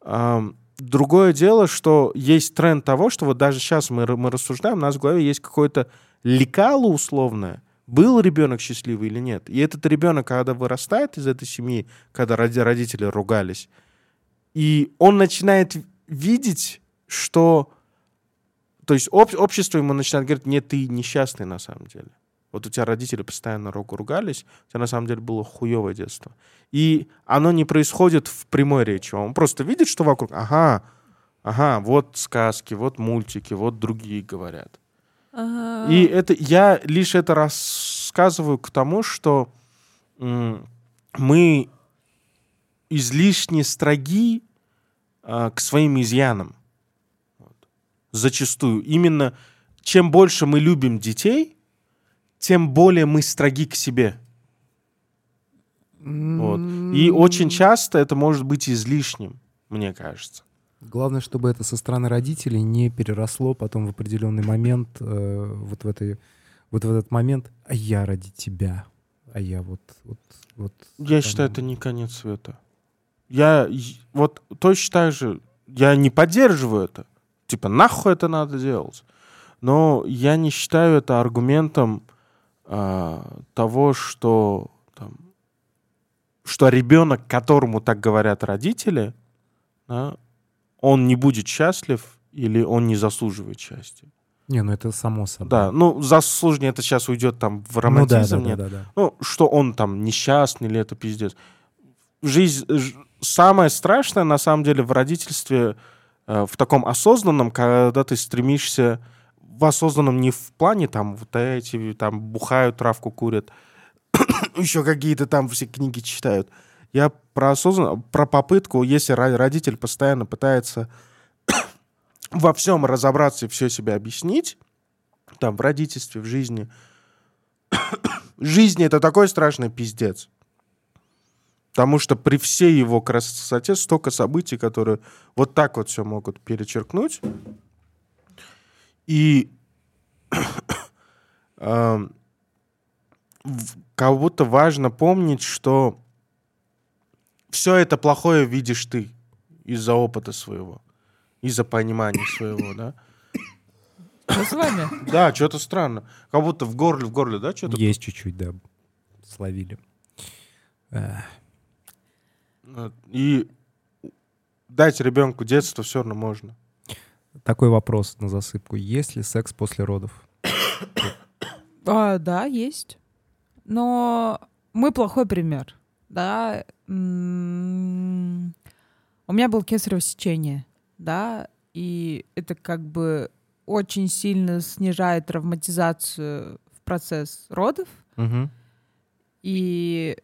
ам, другое дело, что есть тренд того, что вот даже сейчас мы, мы рассуждаем, у нас в голове есть какое-то лекало условное, был ребенок счастливый или нет. И этот ребенок, когда вырастает из этой семьи, когда роди- родители ругались, и он начинает видеть, что... То есть об- общество ему начинает говорить, нет, ты несчастный на самом деле. Вот у тебя родители постоянно руг- ругались, у тебя на самом деле было хуевое детство. И оно не происходит в прямой речи. Он просто видит, что вокруг, ага, ага, вот сказки, вот мультики, вот другие говорят. Ага. И это я лишь это рассказываю к тому, что мы излишне строги а, к своим изъянам. Вот. Зачастую. Именно чем больше мы любим детей, тем более мы строги к себе. Вот. И очень часто это может быть излишним, мне кажется. Главное, чтобы это со стороны родителей не переросло потом в определенный момент, э, вот в этой, вот в этот момент, а я ради тебя, а я вот, вот, вот. Я там- считаю, это не конец света. Я вот точно так же, я не поддерживаю это. Типа, нахуй это надо делать. Но я не считаю это аргументом а, того, что там, что ребенок, которому так говорят родители, да, он не будет счастлив или он не заслуживает счастья. Не, ну это само собой. Да, ну заслужение это сейчас уйдет там в ну, да, романтизм, да, нет. да, да, да. Ну, что он там несчастный или это пиздец. Жизнь, самое страшное, на самом деле, в родительстве, э, в таком осознанном, когда ты стремишься в осознанном не в плане там вот эти там бухают, травку курят, еще какие-то там все книги читают. Я про осознанно, про попытку, если ро- родитель постоянно пытается во всем разобраться и все себе объяснить, там, в родительстве, в жизни, жизни это такой страшный пиздец. Потому что при всей его красоте столько событий, которые вот так вот все могут перечеркнуть. И как будто важно помнить, что все это плохое видишь ты из-за опыта своего, из-за понимания своего, да? Что с вами? Да, что-то странно. Как будто в горле, в горле, да, что-то Есть чуть-чуть, да, словили. Эх. Вот. И дать ребенку детство все равно можно. Такой вопрос на засыпку. Есть ли секс после родов? А, да, есть. Но мы плохой пример. Да. У меня был кесарево сечение, да, и это как бы очень сильно снижает травматизацию в процесс родов. Мгм. И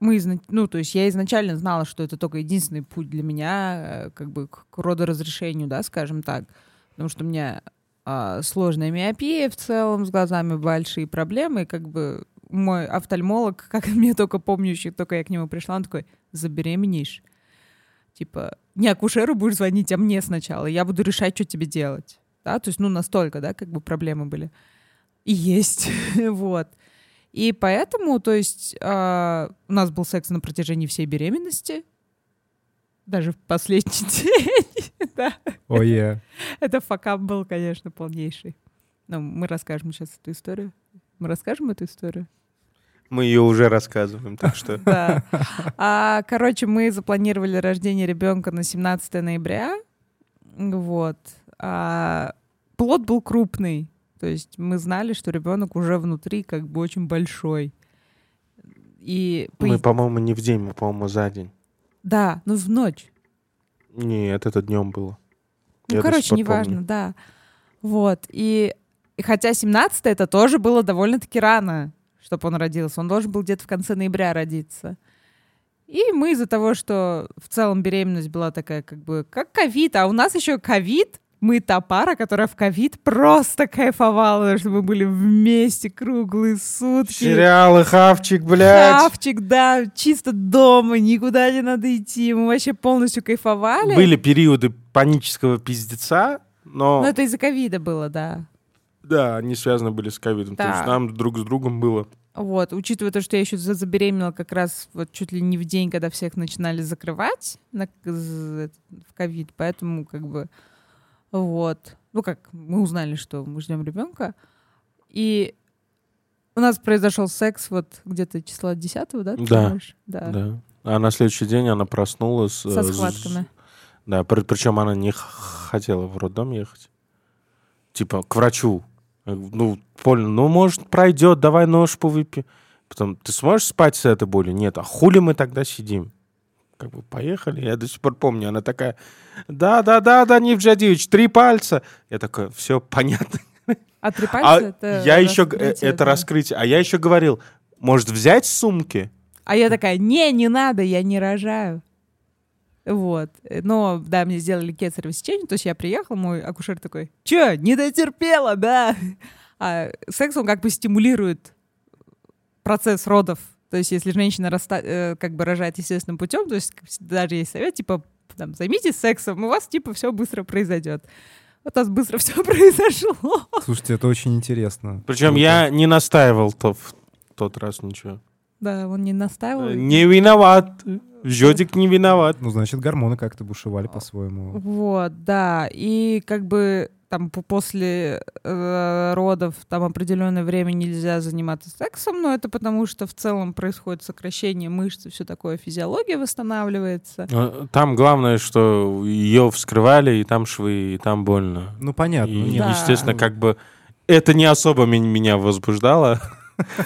мы, ну, то есть я изначально знала, что это только единственный путь для меня, э, как бы к к родоразрешению, да, скажем так, потому что у меня а, сложная миопия в целом, с глазами большие проблемы, и как бы мой офтальмолог, как мне только помнящий, только я к нему пришла, он такой, забеременеешь. Типа, не акушеру будешь звонить, а мне сначала. Я буду решать, что тебе делать. Да, то есть, ну, настолько, да, как бы проблемы были. И есть, вот. И поэтому, то есть, а, у нас был секс на протяжении всей беременности, даже в последний день, да. Ой, я. Это факап был, конечно, полнейший. Но мы расскажем сейчас эту историю. Мы расскажем эту историю? Мы ее уже рассказываем, так что... Да. А, короче, мы запланировали рождение ребенка на 17 ноября. Вот. а, плод был крупный. То есть мы знали, что ребенок уже внутри как бы очень большой. И Мы, по-моему, не в день, мы, по-моему, за день. да, ну в ночь. Нет, это днем было. Ну, Я короче, неважно, да. Вот. И, и хотя 17 это тоже было довольно-таки рано, чтобы он родился. Он должен был где-то в конце ноября родиться. И мы из-за того, что в целом беременность была такая, как бы, как ковид, а у нас еще ковид, мы та пара, которая в ковид просто кайфовала, что мы были вместе круглые сутки. Сериалы, хавчик, блядь. Хавчик, да, чисто дома, никуда не надо идти. Мы вообще полностью кайфовали. Были периоды панического пиздеца, но, Но это из-за ковида было, да. Да, они связаны были с ковидом. То Да. есть нам друг с другом было. Вот, учитывая то, что я еще за- забеременела как раз вот чуть ли не в день, когда всех начинали закрывать на, в ковид, поэтому как бы вот, ну как, мы узнали, что мы ждем ребенка, и у нас произошел секс вот где-то числа 10 да? ты Да. думаешь? да. Да. А на следующий день она проснулась. Со э, с- схватками. Да, причем она не хотела в роддом ехать. Типа, к врачу. Говорю, Ну, больно, ну, может, пройдет, давай ножку выпей. Потом, ты сможешь спать с этой болью? Нет. А хули мы тогда сидим? Как бы поехали. Я до сих пор помню, она такая, да-да-да, Данив Джадивич, три пальца. Я такой, все понятно. А три А пальца это я еще, э, это да. раскрытие. А я еще говорил, может, взять сумки? А я такая, не, не надо, я не рожаю. Вот. Но, да, мне сделали кесарево сечение, то есть я приехала, мой акушер такой, чё, не дотерпела, да? А секс, он как бы стимулирует процесс родов. То есть если женщина раста- э, как бы рожает естественным путем, то есть даже есть совет, типа, там, займитесь сексом, у вас, типа, все быстро произойдет. Вот у нас быстро все произошло. Слушайте, это очень интересно. Причем Круто. я не настаивал то, в тот раз ничего. Да, он не настаивал. Э, Не виноват. Жодик не виноват. Ну, значит, гормоны как-то бушевали по-своему. Вот, да. И как бы там по- после э, родов там определенное время нельзя заниматься сексом, но это потому, что в целом происходит сокращение мышц и все такое, физиология восстанавливается. Э, Там главное, что ее вскрывали, и там швы, и там больно. Ну, понятно. И, Да. естественно, как бы это не особо меня возбуждало.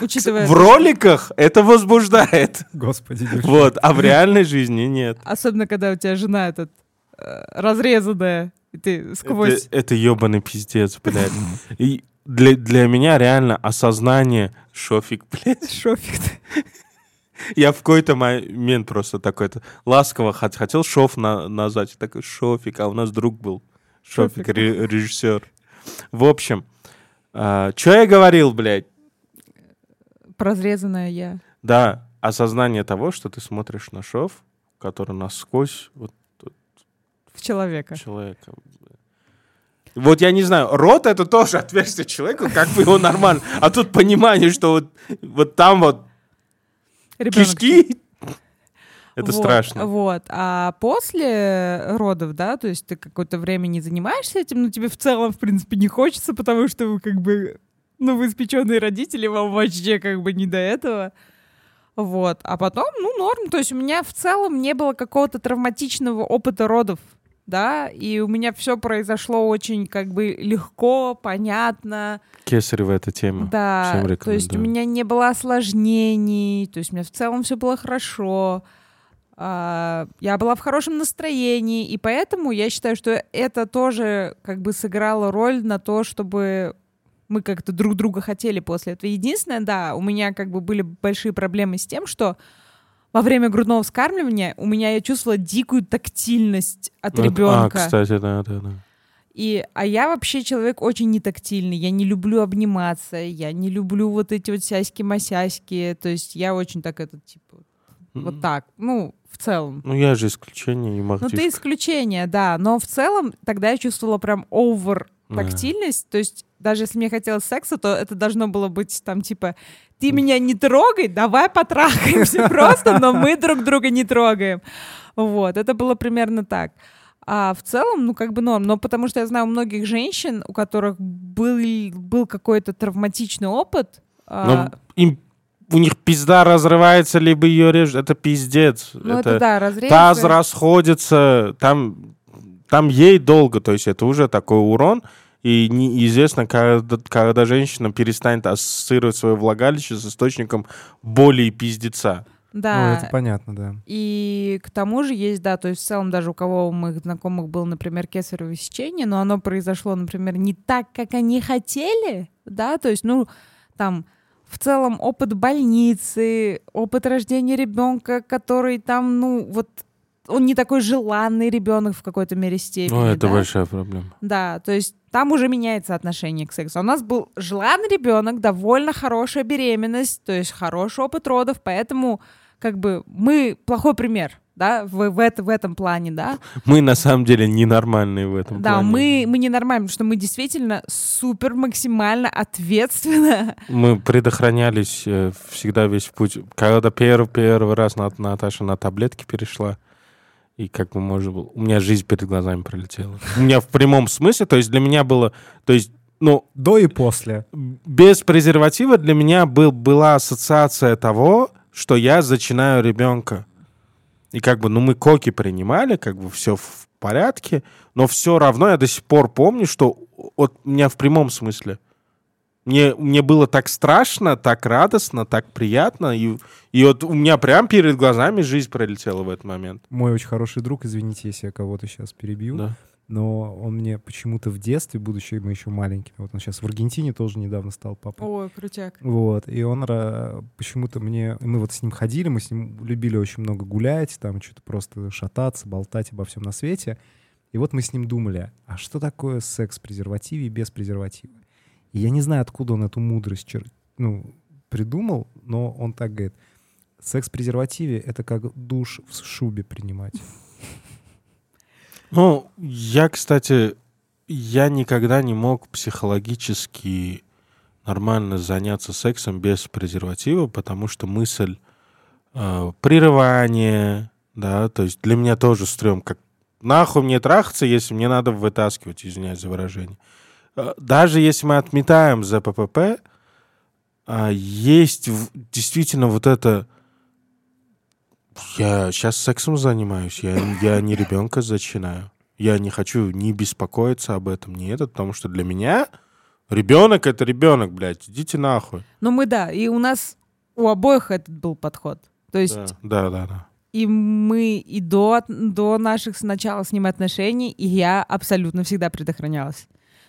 Учитывая, В роликах это возбуждает. Господи, держи. Вот, а в реальной жизни нет. особенно когда у тебя жена этот э, разрезанная, и ты сквозь... Это, это ебаный пиздец, блядь. И для, для меня реально осознание шофик, блядь. Шофик. Я в какой-то момент просто такой-то ласково хот- хотел шов на, назвать. Такой, шофик, а у нас друг был. Шофик, Шофик. ре- режиссер. В общем, что я говорил, блядь? Разрезанная я. Да, осознание того, что ты смотришь на шов, который насквозь вот В человека. человека. Вот я не знаю, рот это тоже отверстие человека, как бы его нормально. А тут понимание, что вот, вот там вот Ребенок кишки. Это Вот, страшно. Вот. А после родов, да, то есть ты какое-то время не занимаешься этим, но тебе в целом, в принципе, не хочется, потому что вы как бы, ну, вы испеченные родители, вам вообще как бы не до этого. Вот. А потом, ну, норм. То есть у меня в целом не было какого-то травматичного опыта родов, да, и у меня все произошло очень как бы легко, понятно. Кесарева эта тема. Да, то есть у меня не было осложнений, то есть у меня в целом все было хорошо. А, Я была в хорошем настроении, и поэтому я считаю, что это тоже как бы сыграло роль на то, чтобы мы как-то друг друга хотели после этого. Единственное, да, у меня как бы были большие проблемы с тем, что во время грудного вскармливания у меня я чувствовала дикую тактильность от Ну, ребенка. А, кстати, да, да, да. И, а я вообще человек очень нетактильный. Я не люблю обниматься, я не люблю вот эти вот сяськи-масяськи. То есть я очень так это, типа, вот так. Ну, в целом. Ну, я же исключение, не Ну, могу. ты исключение, да. Но в целом тогда я чувствовала прям овер тактильность. То есть даже если мне хотелось секса, то это должно было быть там типа ты меня не трогай, давай потрахаемся просто, но мы друг друга не трогаем. Вот, это было примерно так. А в целом, ну, как бы норм. Но потому что я знаю многих женщин, у которых был, был какой-то травматичный опыт, а, Ну, им, у них пизда разрывается, либо ее режут. Это пиздец. ну, это, да, разрезы. Таз расходится, там там ей долго, то есть это уже такой урон, и неизвестно, когда, когда женщина перестанет ассоциировать свое влагалище с источником боли и пиздеца. Да. Ну, это понятно, да. И к тому же есть, да, то есть в целом даже у кого у моих знакомых было, например, кесарево сечение, но оно произошло, например, не так, как они хотели, да, то есть, ну, там, в целом опыт больницы, опыт рождения ребенка, который там, ну, вот он не такой желанный ребенок в какой-то мере степени. Ну, это да? большая проблема. Да, то есть там уже меняется отношение к сексу. У нас был желанный ребенок, довольно хорошая беременность, то есть хороший опыт родов, поэтому как бы мы плохой пример, да, в, в, это, в этом плане, да. Мы на самом деле ненормальные в этом да, плане. мы, мы ненормальные, потому что мы действительно супер максимально ответственно. Мы предохранялись э, всегда весь путь. Когда первый, первый раз Нат- Наташа на таблетки перешла, и как бы, может, быть, у меня жизнь перед глазами пролетела. У меня в прямом смысле, то есть для меня было, то есть, ну, До и после. без презерватива для меня был, была ассоциация того, что я зачинаю ребенка. И как бы, ну, мы коки принимали, как бы все в порядке, но все равно я до сих пор помню, что вот у меня в прямом смысле. Мне, мне было так страшно, так радостно, так приятно. И, и вот у меня прям перед глазами жизнь пролетела в этот момент. Мой очень хороший друг, извините, если я кого-то сейчас перебью, Да. но он мне почему-то в детстве, будучи мы еще маленькими, вот он сейчас в Аргентине тоже недавно стал папой. Ой, крутяк. Вот, и он ра- почему-то мне... Мы вот с ним ходили, мы с ним любили очень много гулять, там что-то просто шататься, болтать обо всем на свете. И вот мы с ним думали, а что такое секс в презервативе и без презерватива? И я не знаю, откуда он эту мудрость чер- ну, придумал, но он так говорит. Секс в презервативе — это как душ в шубе принимать. Ну, я, кстати, я никогда не мог психологически нормально заняться сексом без презерватива, потому что мысль э, прерывания, да, то есть для меня тоже стрём, как нахуй мне трахаться, если мне надо вытаскивать, извиняюсь за выражение. Э, Даже если мы отметаем ЗППП, а, есть действительно вот это я сейчас сексом занимаюсь, я, я не ребенка зачинаю. Я не хочу не беспокоиться об этом, не это, потому что для меня ребенок это ребенок, блядь, идите нахуй. Ну мы, да, и у нас у обоих этот был подход. То есть Да, да, да. да. И мы и до, до наших с начала с ним отношений, и я абсолютно всегда предохранялась.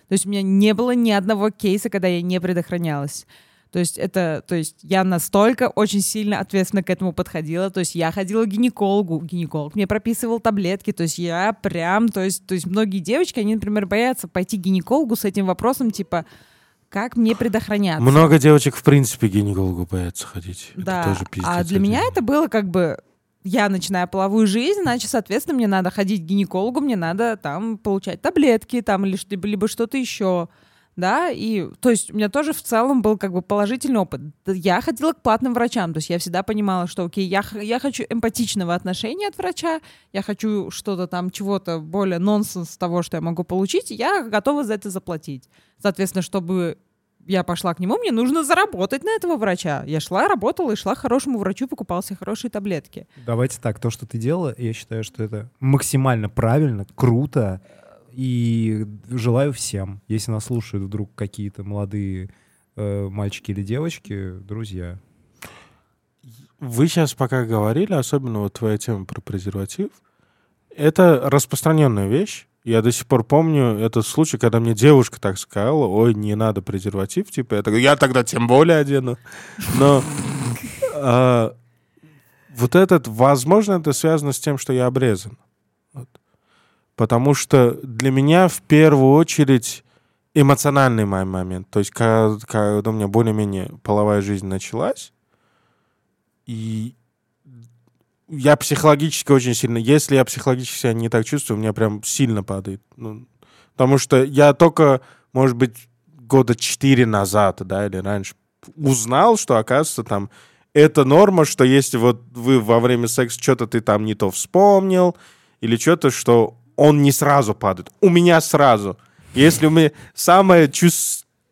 То есть у меня не было ни одного кейса, когда я не предохранялась. То есть это, то есть я настолько очень сильно ответственно к этому подходила. То есть я ходила к гинекологу, гинеколог мне прописывал таблетки. То есть я прям, то есть, то есть многие девочки, они, например, боятся пойти к гинекологу с этим вопросом, типа, как мне предохраняться? Много девочек, в принципе, к гинекологу боятся ходить. Да, Это тоже пиздец. а для меня это было как бы я начинаю половую жизнь, значит, соответственно, мне надо ходить к гинекологу, мне надо там получать таблетки, там или что- либо что-то еще, да, и то есть у меня тоже в целом был как бы положительный опыт. Я ходила к платным врачам, то есть я всегда понимала, что, окей, я, я хочу эмпатичного отношения от врача, я хочу что-то там, чего-то более нонсенс того, что я могу получить, я готова за это заплатить. Соответственно, чтобы я пошла к нему, мне нужно заработать на этого врача. Я шла, работала и шла к хорошему врачу, покупала себе хорошие таблетки. Давайте так, то, что ты делала, я считаю, что это максимально правильно, круто, и желаю всем, если нас слушают вдруг какие-то молодые э, мальчики или девочки, друзья. Вы сейчас пока говорили, особенно вот твоя тема про презерватив, это распространенная вещь. Я до сих пор помню этот случай, когда мне девушка так сказала, ой, не надо презерватив, типа, я, так, я тогда тем более одену. Но а, вот этот, возможно, это связано с тем, что я обрезан. Вот. Потому что для меня в первую очередь эмоциональный мой момент. То есть, когда, когда у меня более-менее половая жизнь началась, и я психологически очень сильно... Если я психологически себя не так чувствую, у меня прям сильно падает. Ну, потому что я только, может быть, года четыре назад, да, или раньше узнал, что, оказывается, там это норма, что если вот вы во время секса что-то ты там не то вспомнил, или что-то, что он не сразу падает. У меня сразу. Если у меня самая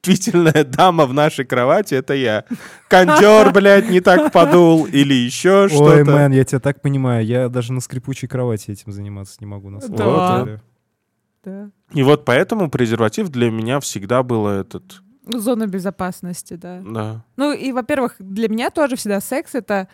чувствительная дама в нашей кровати, это я. Кондер, блядь, не так подул, или еще Ой, что-то. мэн, я тебя так понимаю, я даже на скрипучей кровати этим заниматься не могу. На самом Да. деле. Да. И вот поэтому презерватив для меня всегда был этот... Зона безопасности, да. Да. Ну и, во-первых, для меня тоже всегда секс это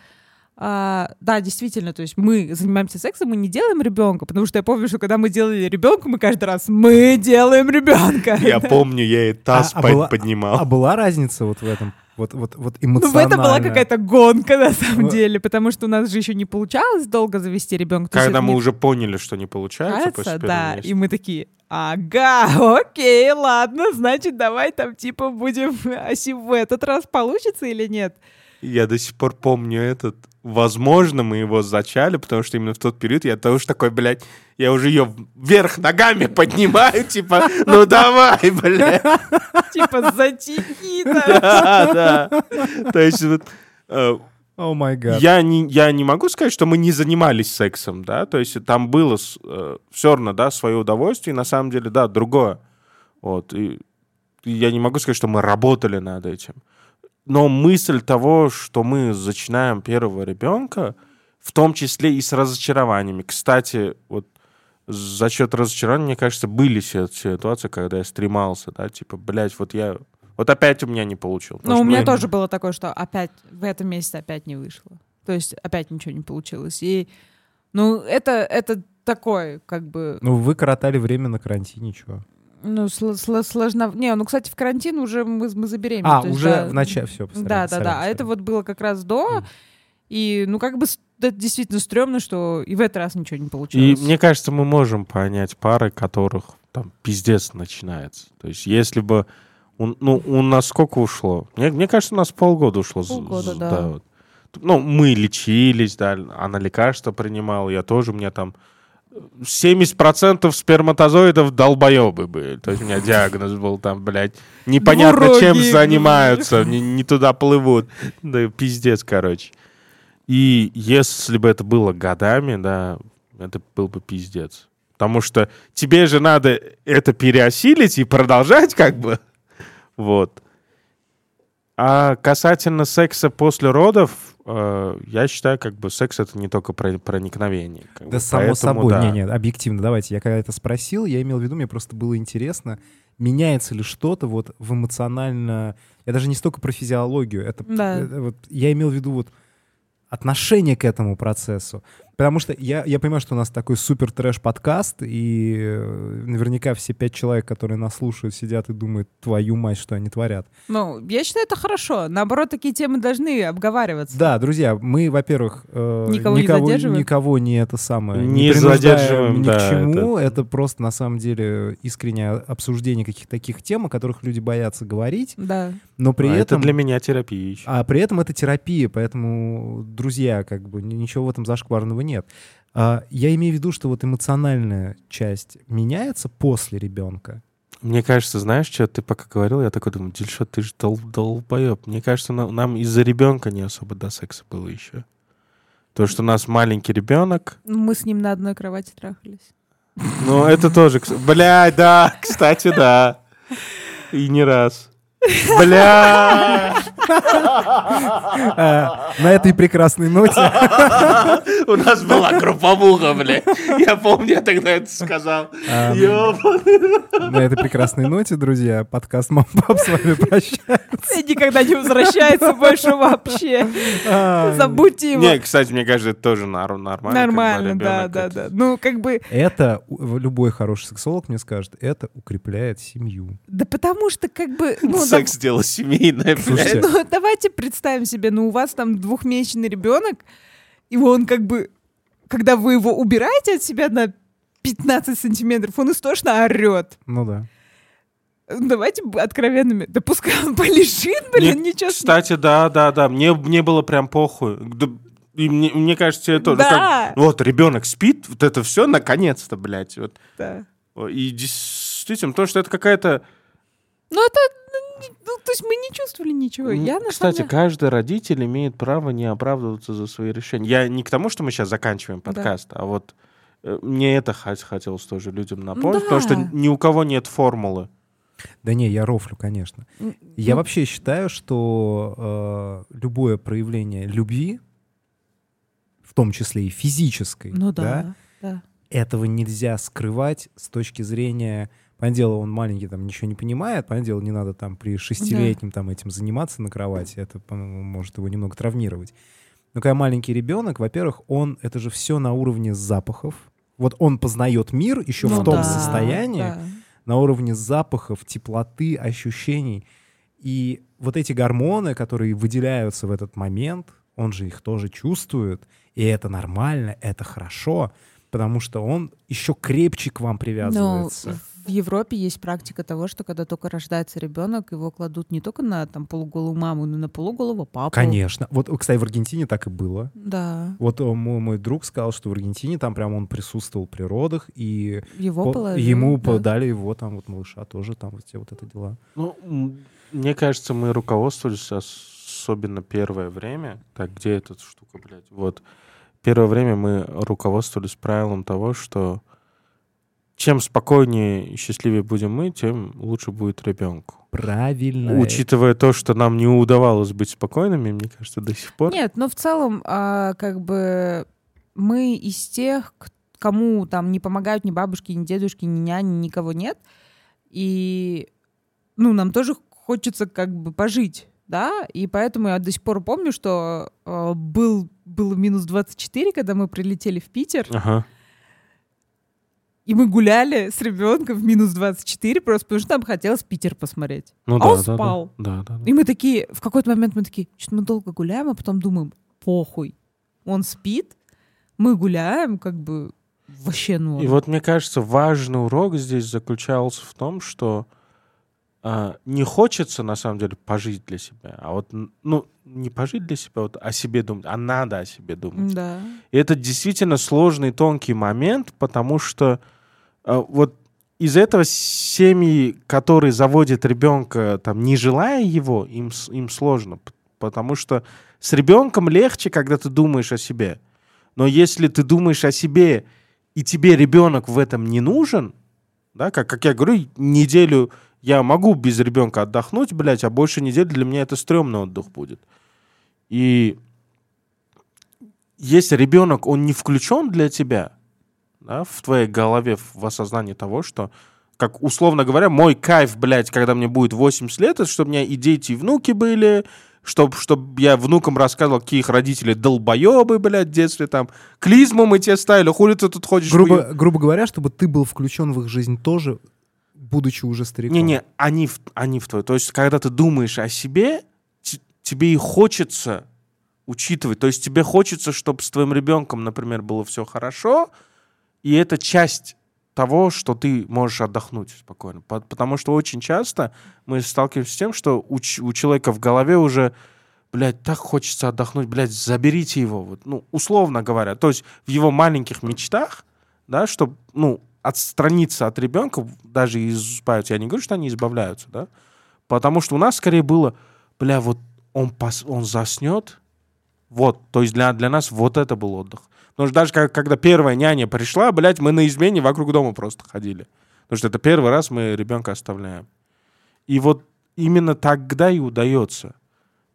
а, да, действительно, то есть мы занимаемся сексом, мы не делаем ребенка, потому что я помню, что когда мы делали ребенка, мы каждый раз мы делаем ребенка. Я помню, я и таз А- а была- поднимал. А была разница вот в этом? Вот, вот, вот Ну, эмоционально? это была какая-то гонка, на самом Вот. деле, потому что у нас же еще не получалось долго завести ребенка. Когда мы не уже поняли, что не получается кажется, после да, месяца. и мы такие, ага, окей, ладно, значит, давай там типа будем, а в этот раз получится или нет? Я до сих пор помню этот. Возможно, мы его зачали, потому что именно в тот период я тоже такой, блядь, я уже ее вверх ногами поднимаю, типа, ну давай, блядь. Типа, затяни, да. Да, да. То есть вот э, О май гад. я не, я не могу сказать, что мы не занимались сексом, да, то есть там было все равно, да, свое удовольствие, и на самом деле, да, другое. Вот, и, и я не могу сказать, что мы работали над этим. Но мысль того, что мы зачинаем первого ребенка, в том числе и с разочарованиями. Кстати, вот за счет разочарования, мне кажется, были си- ситуации, когда я стремался, да, типа, блядь, вот я... Вот опять у меня не получил. Потому Ну, у меня мы- тоже было такое, что опять в этом месяце опять не вышло. То есть опять ничего не получилось. И, ну, это, это такое, как бы, Ну, вы коротали время на карантине, чего? Ну, сло- сло- сложно... Не, ну, кстати, в карантин уже мы, мы забеременели. А, есть, уже да, в начале, все, Да, да, да. А это вот было как раз до, Мгм. и, ну, как бы это действительно стрёмно, что и в этот раз ничего не И получилось. мне кажется, мы можем понять пары, которых там пиздец начинается. То есть если бы... у- ну, у нас сколько ушло? Мне, мне кажется, у нас полгода ушло. Полгода, с- да. вот. Ну, мы лечились, да, она лекарства принимала, я тоже, у меня там 70% сперматозоидов долбоебы были. То есть у меня диагноз был там, блядь, непонятно чем Двурогие. занимаются, не, не туда плывут. Да, пиздец, короче. И если бы это было годами, да, это был бы пиздец. Потому что тебе же надо это переосилить и продолжать как бы. Вот. А касательно секса после родов, э, я считаю, как бы секс это не только про проникновение. как Да, бы. само Поэтому, собой. да. Не, не, объективно, давайте. Я когда это спросил, я имел в виду, мне просто было интересно, меняется ли что-то вот в эмоционально... Я даже не столько про физиологию, это, Да. это вот, я имел в виду вот отношение к этому процессу. Потому что я, я понимаю, что у нас такой супер трэш-подкаст, и э, наверняка все пять человек, которые нас слушают, сидят и думают, твою мать, что они творят. Ну, я считаю, это хорошо. Наоборот, такие темы должны обговариваться. Да, друзья, мы, во-первых, э, Никого не никого, задерживаем? никого не это самое Не принуждаем задерживаем, ни да, к чему. Это... просто на самом деле искреннее обсуждение каких-то таких тем, о которых люди боятся говорить, Да. но при А этом Это для меня терапия еще. а при этом это терапия, поэтому, друзья, как бы ни- ничего в этом зашкварного нет. А, я имею в виду, что вот эмоциональная часть меняется после ребенка. Мне кажется, знаешь, что ты пока говорил, я такой думаю, Дильшот, ты же дол долбоеб. Мне кажется, на- нам из-за ребенка не особо до секса было еще. То, что у нас маленький ребенок, Ну, Мы с ним на одной кровати трахались. ну, это тоже... Блядь, да, кстати, да. И не раз. Бля! А, На этой прекрасной ноте У нас была групповуха, бля. Я помню, я тогда это сказал. а, на этой прекрасной ноте, друзья, подкаст Мам Пап с вами прощается. И никогда не возвращается больше вообще. А, Забудьте его. Не, кстати, мне кажется, это тоже нормально. Нормально, да, да, да. Ну, как бы, Это любой хороший сексолог мне скажет, это укрепляет семью. да потому что как бы, ну, Секс дело семейное, Слушайте, блядь. ну, давайте представим себе, ну, у вас там двухмесячный ребенок, и он как бы, когда вы его убираете от себя на 15 сантиметров, он истошно орет. Ну да. Давайте откровенными. Да пускай он полежит, блин, Мне, ничего Кстати, да, да, да. Мне, мне было прям похуй. Да, И мне, мне кажется. Ну, Да. как, вот, ребенок спит, вот это все наконец-то, блядь. Вот. Да. И действительно, то, что это какая-то... Ну, это, ну, то есть мы не чувствовали ничего. Я, Кстати, деле- каждый родитель имеет право не оправдываться за свои решения. Я не к тому, что мы сейчас заканчиваем Да. подкаст, а вот э, мне это хот- хотелось тоже людям напомнить, потому да. что ни у кого нет формулы. Да не, я рофлю, конечно. Я вообще считаю, что э, любое проявление любви, в том числе и физической, Ну да, да. этого нельзя скрывать с точки зрения... Понятное дело, он маленький, там ничего не понимает. Понятное дело, не надо там при шестилетнем там этим заниматься на кровати. Это, по-моему, может его немного травмировать. Но когда маленький ребенок, во-первых, он... Это же все на уровне запахов. Вот он познает мир еще Ну в том да, состоянии, да. на уровне запахов, теплоты, ощущений. И вот эти гормоны, которые выделяются в этот момент, он же их тоже чувствует, и это нормально, это хорошо, потому что он еще крепче к вам Но привязывается. В Европе есть практика того, что когда только рождается ребенок, его кладут не только на там полуголую маму, но и на полуголого папу. Конечно. Вот, кстати, в Аргентине так и было. Да. Вот э, мой, мой друг сказал, что в Аргентине там прям он присутствовал при родах, и Его по- положили. ему да. подали его там вот малыша тоже, там вот те вот это дела. Ну, мне кажется, мы руководствовались особенно первое время. Так, где эта штука, блядь? Вот. Первое время мы руководствовались правилом того, что чем спокойнее и счастливее будем мы, тем лучше будет ребенку. Правильно. Учитывая то, что нам не удавалось быть спокойными, мне кажется, до сих пор. Нет, но в целом, а, как бы мы из тех, кому там не помогают ни бабушки, ни дедушки, ни няни, никого нет. И, ну, нам тоже хочется как бы пожить, да, и поэтому я до сих пор помню, что а, был, было минус 24, когда мы прилетели в Питер, Ага. И мы гуляли с ребенком в минус 24, просто потому что нам хотелось Питер посмотреть. Ну А да, он да, спал. Да, да, да. И мы такие, в какой-то момент мы такие, что-то мы долго гуляем, а потом думаем, похуй. Он спит, мы гуляем, как бы вообще ну. И вот мне кажется, важный урок здесь заключался в том, что а, не хочется на самом деле пожить для себя, а вот ну не пожить для себя, вот о себе думать, а надо о себе думать. Да. И это действительно сложный тонкий момент, потому что вот из этого семьи, которые заводят ребенка, там, не желая его, им, им сложно. Потому что с ребенком легче, когда ты думаешь о себе. Но если ты думаешь о себе, и тебе ребенок в этом не нужен, да, как, как я говорю, неделю я могу без ребенка отдохнуть, блядь, а больше недели для меня это стрёмный отдых будет. И если ребенок, он не включен для тебя, да, в твоей голове, в, осознании того, что, как условно говоря, мой кайф, блядь, когда мне будет 80 лет, это чтобы у меня и дети, и внуки были, чтобы чтоб я внукам рассказывал, какие их родители долбоебы, блядь, в детстве там, клизму мы тебе ставили, хули ты тут ходишь? грубо, грубо говоря, чтобы ты был включен в их жизнь тоже, будучи уже стариком. Не-не, они в, они в твой. То есть, когда ты думаешь о себе, те- тебе и хочется учитывать. То есть, тебе хочется, чтобы с твоим ребенком, например, было все хорошо, и это часть того, что ты можешь отдохнуть спокойно. По- Потому что очень часто мы сталкиваемся с тем, что у, у человека в голове уже, блядь, так хочется отдохнуть, блядь, заберите его. Вот, ну, условно говоря. То есть в его маленьких мечтах, да, чтобы, ну, отстраниться от ребенка, даже избавиться. Я не говорю, что они избавляются, да, потому что у нас скорее было, бля, вот он, пос, он заснет, вот, то есть для, для нас вот это был отдых. Потому что даже как- когда первая няня пришла, блядь, мы на измене вокруг дома просто ходили. Потому что это первый раз мы ребенка оставляем. И вот именно тогда и удается.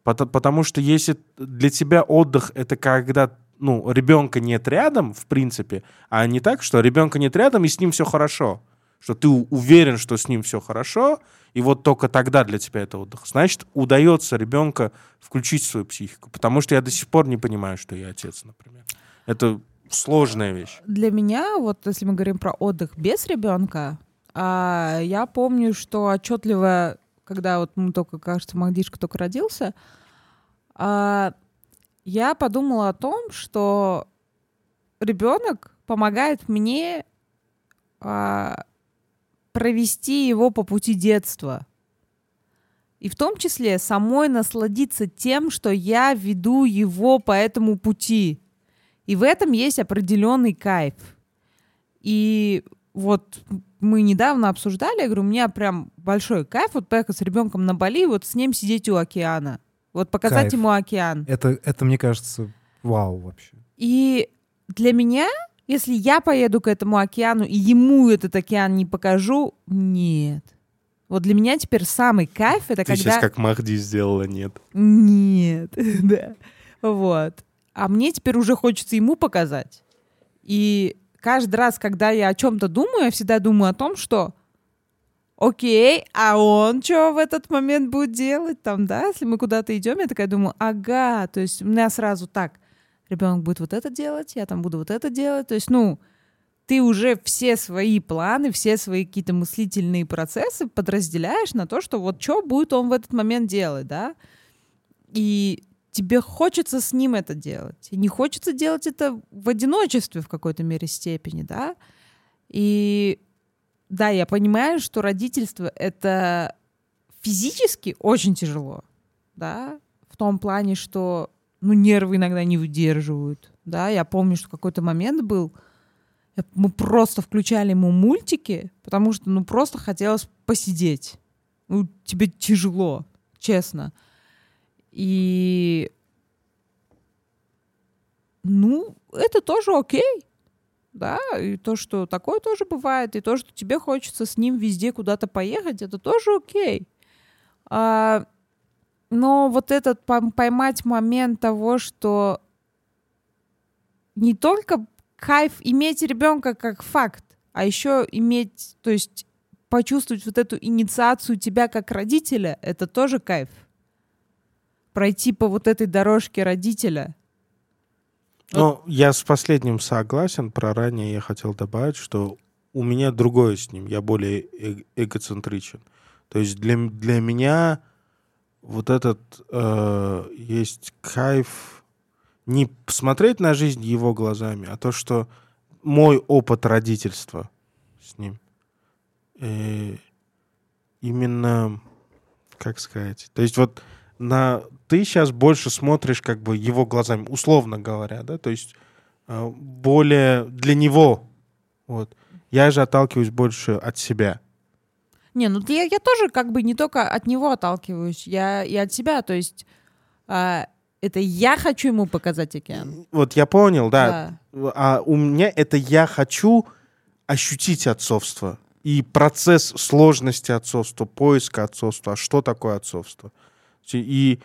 Пото- Потому что если для тебя отдых это когда ну, ребенка нет рядом, в принципе, а не так, что ребенка нет рядом, и с ним все хорошо. Что ты уверен, что с ним все хорошо, и вот только тогда для тебя это отдых. Значит, удается ребенка включить в свою психику. Потому что я до сих пор не понимаю, что я отец, например. Это сложная вещь. Для меня, вот если мы говорим про отдых без ребенка, а, я помню, что отчетливо, когда вот мы только, кажется, Магдишка только родился, а, я подумала о том, что ребенок помогает мне а, провести его по пути детства. И в том числе самой насладиться тем, что я веду его по этому пути. И в этом есть определенный кайф. И вот мы недавно обсуждали, я говорю, у меня прям большой кайф вот поехать с ребенком на Бали, вот с ним сидеть у океана. Вот показать Кайф. ему океан. Это, это, мне кажется, вау вообще. И для меня, если я поеду к этому океану и ему этот океан не покажу, нет. Вот для меня теперь самый кайф это Ты когда... сейчас как Махди сделала, нет. Нет, да. Вот. А мне теперь уже хочется ему показать. И каждый раз, когда я о чем-то думаю, я всегда думаю о том, что окей, а он что в этот момент будет делать там, да, если мы куда-то идем, я такая думаю, ага, то есть у меня сразу так, ребенок будет вот это делать, я там буду вот это делать, то есть, ну, ты уже все свои планы, все свои какие-то мыслительные процессы подразделяешь на то, что вот что будет он в этот момент делать, да, и тебе хочется с ним это делать. И не хочется делать это в одиночестве в какой-то мере степени, да. И да, я понимаю, что родительство — это физически очень тяжело, да, в том плане, что, ну, нервы иногда не выдерживают, да. Я помню, что какой-то момент был, мы просто включали ему мультики, потому что, ну, просто хотелось посидеть. Ну, тебе тяжело, честно. И ну, это тоже окей. Да, и то, что такое тоже бывает, и то, что тебе хочется с ним везде куда-то поехать, это тоже окей. А, но вот этот поймать момент того, что не только кайф иметь ребенка как факт, а еще иметь, то есть почувствовать вот эту инициацию тебя как родителя, это тоже кайф пройти по вот этой дорожке родителя. Ну, я с последним согласен. Про ранее я хотел добавить, что у меня другое с ним. Я более э эгоцентричен. То есть для, для меня вот этот э, есть кайф не смотреть на жизнь его глазами, а то, что мой опыт родительства с ним. Э, именно, как сказать, то есть вот на ты сейчас больше смотришь как бы его глазами, условно говоря, да, то есть э, более для него, вот. Я же отталкиваюсь больше от себя. Не, ну я, я тоже как бы не только от него отталкиваюсь, я и от себя, то есть а, это я хочу ему показать океан. Вот я понял, да. да. А у меня это я хочу ощутить отцовство и процесс сложности отцовства, поиска отцовства. А что такое отцовство? И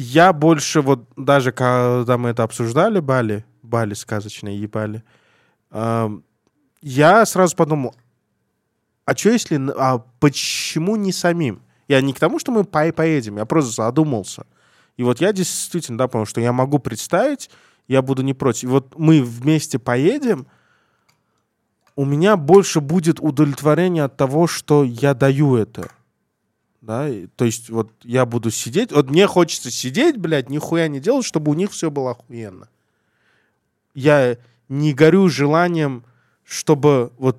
я больше вот даже когда мы это обсуждали, Бали, Бали сказочные ебали, э, я сразу подумал, а что если, а почему не самим? Я не к тому, что мы по поедем, я просто задумался. И вот я действительно, да, понял, что я могу представить, я буду не против. И вот мы вместе поедем, у меня больше будет удовлетворение от того, что я даю это да, то есть вот я буду сидеть, вот мне хочется сидеть, блядь, нихуя не делать, чтобы у них все было охуенно. Я не горю желанием, чтобы вот,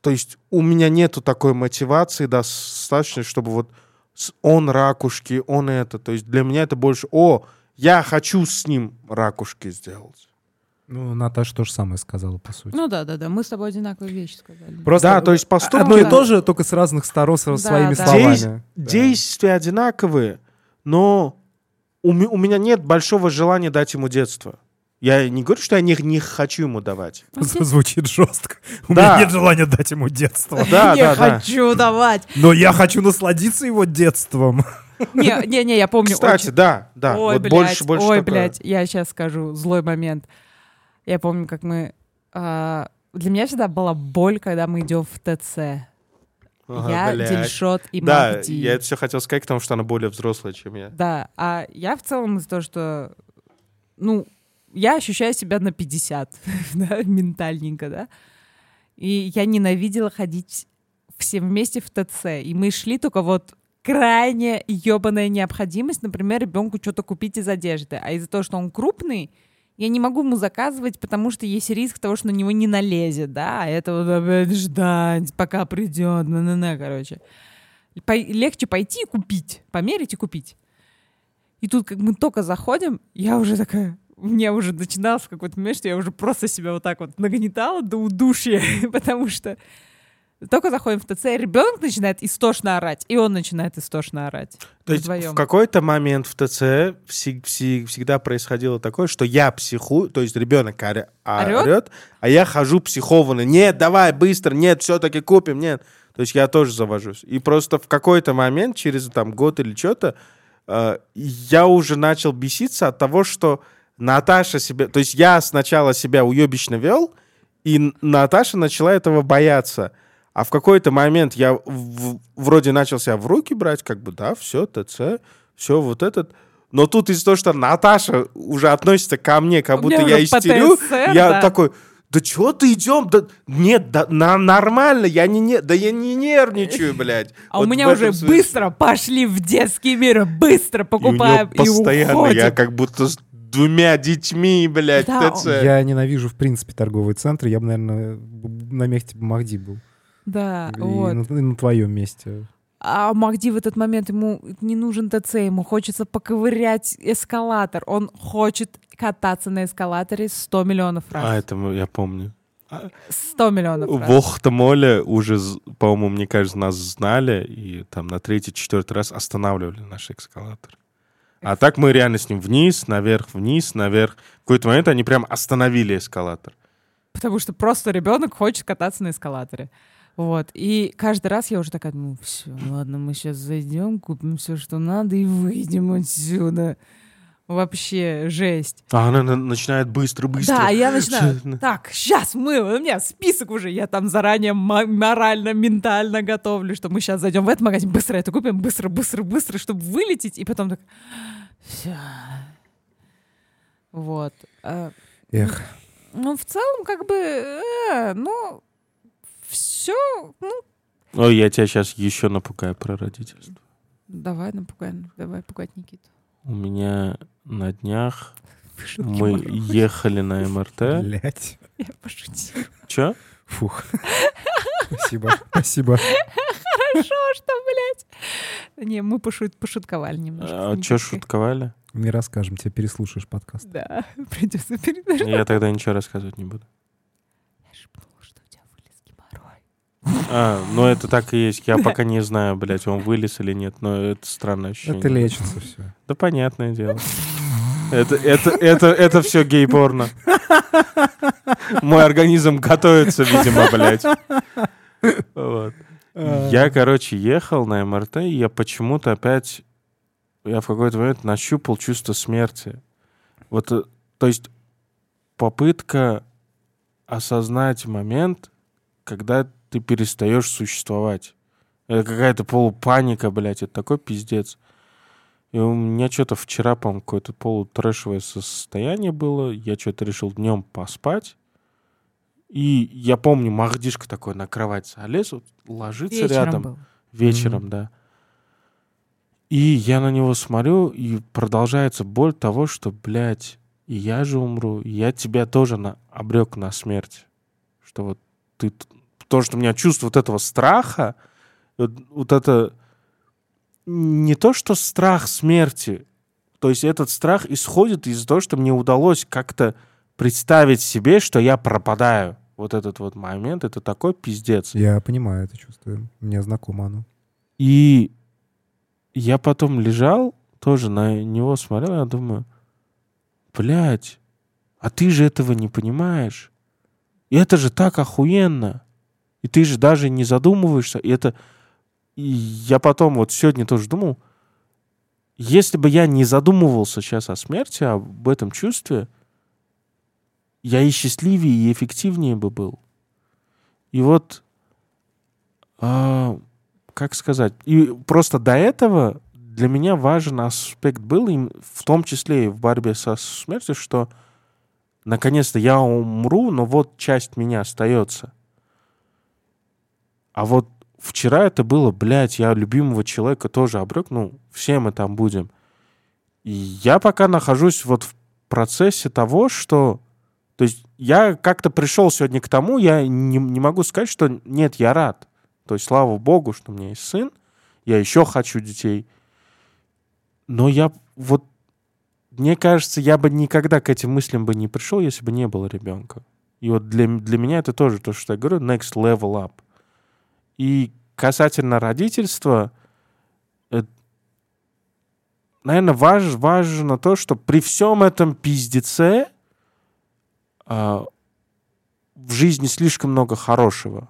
то есть у меня нету такой мотивации достаточно, чтобы вот он ракушки, он это, то есть для меня это больше, о, я хочу с ним ракушки сделать. Ну, Наташа то же самое сказала, по сути. Ну да, да, да. Мы с тобой одинаковые вещи сказали. Просто да, то есть поступки... Одно и то же, только с разных сторон, с да, своими да. словами. Дей... Да. Действия одинаковые, но у, у меня нет большого желания дать ему детство. Я не говорю, что я не, не хочу ему давать. Звучит жестко. У да. меня нет желания дать ему детство. Да, я да, хочу да. давать. Но я хочу насладиться его детством. Не, не, не, я помню. Кстати, очень... да, да. Ой, вот блядь, больше, больше ой, такое. блядь, я сейчас скажу злой момент. Я помню, как мы... Э, для меня всегда была боль, когда мы идем в ТЦ. Ага, я, блядь. Дельшот и Да, Махди. я это все хотел сказать, потому что она более взрослая, чем я. Да, а я в целом из-за того, что... Ну, я ощущаю себя на 50, да, ментальненько, да. И я ненавидела ходить все вместе в ТЦ. И мы шли только вот крайне ебаная необходимость, например, ребенку что-то купить из одежды. А из-за того, что он крупный, я не могу ему заказывать, потому что есть риск того, что на него не налезет, да, а это вот опять ждать, пока придет, на на на короче. По легче пойти и купить, померить и купить. И тут, как мы только заходим, я уже такая, у меня уже начиналось какой-то момент, что я уже просто себя вот так вот нагнетала до удушья, потому что только заходим в ТЦ, ребенок начинает истошно орать, и он начинает истошно орать. То есть вдвоем. в какой-то момент в ТЦ вси- вси- всегда происходило такое, что я психую, то есть ребенок орет, орет, а я хожу психованный. Нет, давай, быстро, нет, все-таки купим, нет. То есть я тоже завожусь. И просто в какой-то момент, через там год или что-то, э, я уже начал беситься от того, что Наташа себя... То есть я сначала себя уебично вел, И Наташа начала этого бояться. А в какой-то момент я в- вроде начал себя в руки брать, как бы, да, все, ТЦ, все вот этот. Но тут из-за того, что Наташа уже относится ко мне, как будто я истерю, ПТСР, я да. такой, да чего ты идем? Да, нет, да, на, нормально, я не, не, да я не нервничаю, блядь. А Вот у меня уже смысле. быстро пошли в детский мир, быстро И у покупаем и, постоянно, уходим. я как будто с двумя детьми, блядь, Да, ТЦ. Я ненавижу, в принципе, торговые центры. Я бы, наверное, на месте Махди был. Да, И вот. на, и на твоем месте. А Махди в этот момент ему не нужен ТЦ, ему хочется поковырять эскалатор. Он хочет кататься на эскалаторе 100 миллионов раз. А, это я помню. 100 миллионов раз. В Охтамоле уже, по-моему, мне кажется, нас знали, и там на третий, четвертый раз останавливали наш эскалатор. А так мы реально с ним вниз, наверх, вниз, наверх. В какой-то момент они прям остановили эскалатор. Потому что просто ребенок хочет кататься на эскалаторе. Вот. И каждый раз я уже такая, ну все, ладно, мы сейчас зайдем, купим все, что надо, и выйдем отсюда. Вообще жесть. А она на- начинает быстро-быстро. Да, я начинаю. Так, сейчас мы, у меня список уже, я там заранее мо- морально, ментально готовлю, что мы сейчас зайдем в этот магазин, быстро это купим, быстро, быстро, быстро, чтобы вылететь, и потом так, все. Вот. А, Эх, Ну, в целом, как бы, э, ну, все, ну, Ой, я тебя сейчас еще напугаю про родительство. давай напугаем, давай пугать Никиту. У меня на днях Шутки мы ехали на МРТ. блядь. Я пошутила. Че? Фух. Спасибо, спасибо. Хорошо, что, блядь. Не, мы пошут, пошутковали немножко. А Никиткой. шутковали? Не расскажем, тебе переслушаешь подкаст. Да, придется передать. Я тогда ничего рассказывать не буду. Я шепнула, что у тебя вылез геморрой. А, ну это так и есть. Я пока не знаю, блядь, он вылез или нет, но это странное ощущение. Это лечится все. Да понятное дело. Это, это, это, это все гей-порно. Мой организм готовится, видимо, блядь. Вот. Я, короче, ехал на МРТ, и я почему-то опять... Я в какой-то момент нащупал чувство смерти. Вот, э, то есть попытка осознать момент, когда ты перестаешь существовать. Это какая-то полупаника, блядь, это такой пиздец. И у меня что-то вчера, по-моему, какое-то полутрэшевое состояние было. Я что-то решил днем поспать. И я помню, Махдишка такой на кровать залез, вот, ложится Вечером рядом. был. Вечером, Мгм. да. И я на него смотрю, и продолжается боль того, что, блядь, и я же умру, и я тебя тоже на, обрек на смерть. Что вот ты... То, что у меня чувство вот этого страха, вот, вот это... Не то, что страх смерти, то есть этот страх исходит из-за того, что мне удалось как-то представить себе, что я пропадаю. Вот этот вот момент, это такой пиздец. Я понимаю это чувство. Мне знакомо оно. И я потом лежал, тоже на него смотрел, я думаю, блядь, а ты же этого не понимаешь. И это же так охуенно. И ты же даже не задумываешься. И это... И я потом вот сегодня тоже думал, если бы я не задумывался сейчас о смерти, об этом чувстве, я и счастливее, и эффективнее бы был. И вот, а, как сказать, и просто до этого для меня важен аспект был, им, в том числе и в борьбе со смертью, что наконец-то я умру, но вот часть меня остается. А вот вчера это было, блядь, я любимого человека тоже обрек, ну, все мы там будем. И я пока нахожусь вот в процессе того, что... То есть я как-то пришел сегодня к тому, я не, не могу сказать, что нет, я рад. То есть слава богу, что у меня есть сын, я еще хочу детей. Но я вот... Мне кажется, я бы никогда к этим мыслям бы не пришел, если бы не было ребенка. И вот для, для меня это тоже то, что я говорю, next level up. И касательно родительства, наверное, важ, важно то, что при всем этом пиздеце а, в жизни слишком много хорошего.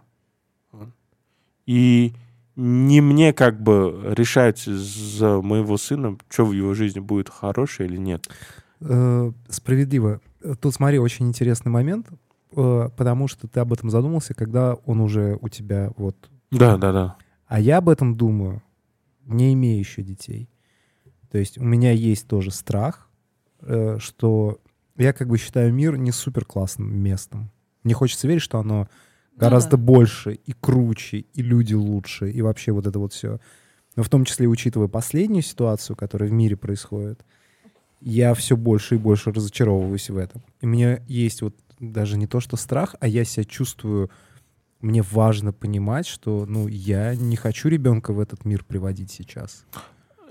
И не мне как бы решать за моего сына, что в его жизни будет хорошее или нет. Э, Справедливо. Тут, смотри, очень интересный момент. э, потому что ты об этом задумался, когда он уже у тебя вот... Да, да, да. А я об этом думаю, не имея еще детей. То есть у меня есть тоже страх, э, что я как бы считаю мир не супер классным местом. Мне хочется верить, что оно гораздо да. больше и круче, и люди лучше, и вообще вот это вот все. Но в том числе, учитывая последнюю ситуацию, которая в мире происходит, я все больше и больше разочаровываюсь в этом. И у меня есть вот даже не то, что страх, а я себя чувствую... Мне важно понимать, что ну, я не хочу ребенка в этот мир приводить сейчас.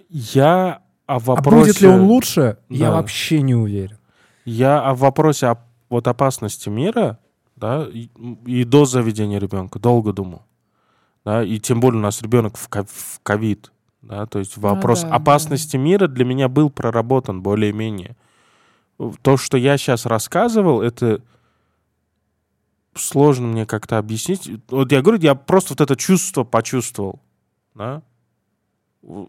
Я о А вопросе... будет ли он лучше, я Да. вообще не уверен. Я о вопросе о вот опасности мира, да, и, и до заведения ребенка долго думал. Да, и тем более у нас ребенок в ко- в ковид. Да, то есть вопрос да, да. опасности мира для меня был проработан более-менее. То, что я сейчас рассказывал, это сложно мне как-то объяснить. Вот я говорю, я просто вот это чувство почувствовал. Да?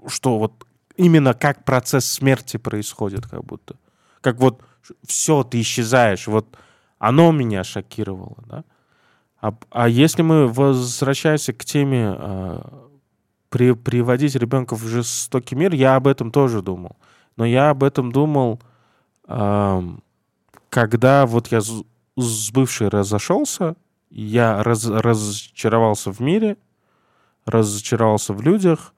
Что вот именно как процесс смерти происходит, как будто. Как вот все, ты исчезаешь. Вот оно меня шокировало, да. А, а если мы возвращаемся к теме а, при, приводить ребенка в жестокий мир, я об этом тоже думал. Но я об этом думал, ам, когда вот я с, бывшей разошелся, я раз- разочаровался в мире, разочаровался в людях,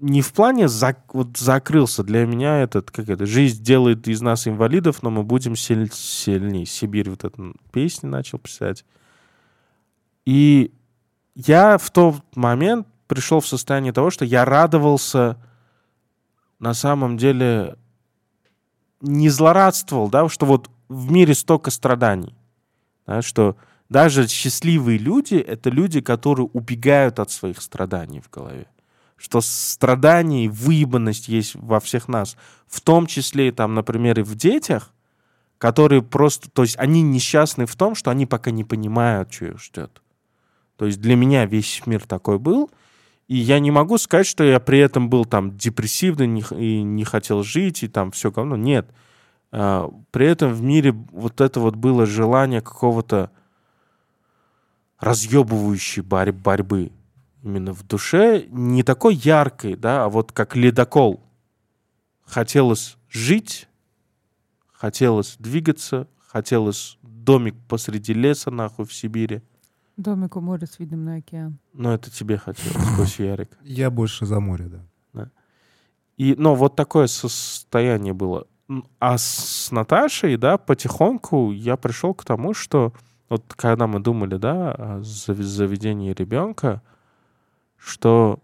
не в плане зак- вот закрылся. Для меня этот, как это, жизнь делает из нас инвалидов, но мы будем силь- сильнее. Сибирь вот эту песню начал писать. И я в тот момент пришел в состояние того, что я радовался на самом деле не злорадствовал, да, что вот в мире столько страданий, да, что даже счастливые люди — это люди, которые убегают от своих страданий в голове. Что страдания и выебанность есть во всех нас. В том числе, там, например, и в детях, которые просто... То есть они несчастны в том, что они пока не понимают, что их ждет. То есть для меня весь мир такой был, и я не могу сказать, что я при этом был там депрессивный и не хотел жить, и там все говно. Нет. А, При этом в мире вот это вот было желание какого-то разъебывающей борь- борьбы именно в душе, не такой яркой, да, а вот как ледокол. Хотелось жить, хотелось двигаться, хотелось домик посреди леса, нахуй, в Сибири. Домик у моря с видом на океан. Но это тебе хотелось, сквозь Ярик. Я больше за море, да. И, но вот такое состояние было. А с Наташей, да, потихоньку я пришел к тому, что вот когда мы думали, да, о заведении ребенка, что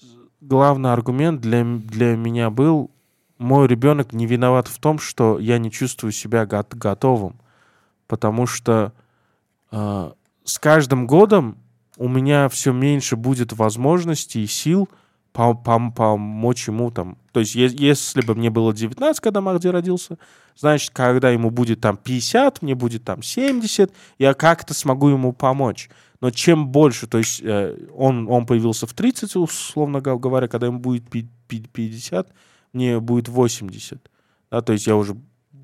з- главный аргумент для, для меня был, мой ребенок не виноват в том, что я не чувствую себя гот- готовым потому что э, с каждым годом у меня все меньше будет возможностей и сил пом- пом- помочь ему там. То есть если бы мне было 19, когда Махди родился, значит, когда ему будет там 50, мне будет там 70, я как-то смогу ему помочь. Но чем больше, то есть э, он, он появился в 30, условно говоря, когда ему будет пи- пи- 50, мне будет 80. Да, то есть я уже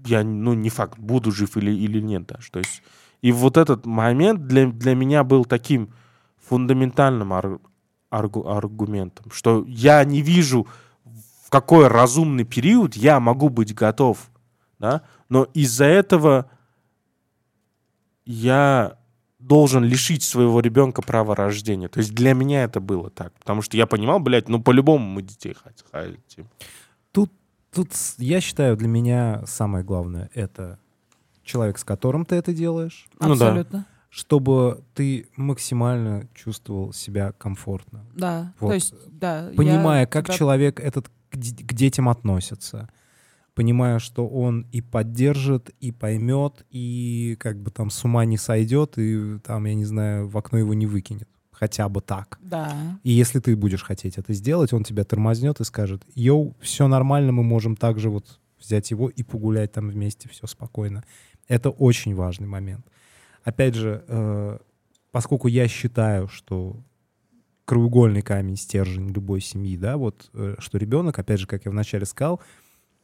я, ну, не факт, буду жив или, или нет даже. То есть, и вот этот момент для, для меня был таким фундаментальным ар- аргу- аргументом, что я не вижу, в какой разумный период я могу быть готов, да, но из-за этого я должен лишить своего ребенка права рождения. То есть для меня это было так. Потому что я понимал, блядь, ну по-любому мы детей хот- хотим. Тут с- я считаю, для меня самое главное — это человек, с которым ты это делаешь, Ну да. Абсолютно. чтобы ты максимально чувствовал себя комфортно. Да. Вот. То есть, да. я Понимая, как тебя- человек этот к, к детям относится, понимая, что он и поддержит, и поймет, и как бы там с ума не сойдет, и там, я не знаю, в окно его не выкинет. Хотя бы так. Да. И если ты будешь хотеть это сделать, он тебя тормознет и скажет, йоу, все нормально, мы можем также вот взять его и погулять там вместе, все спокойно. Это очень важный момент. Опять же, э, поскольку я считаю, что краеугольный камень, стержень любой семьи, да, вот, э, что ребенок, опять же, как я вначале сказал,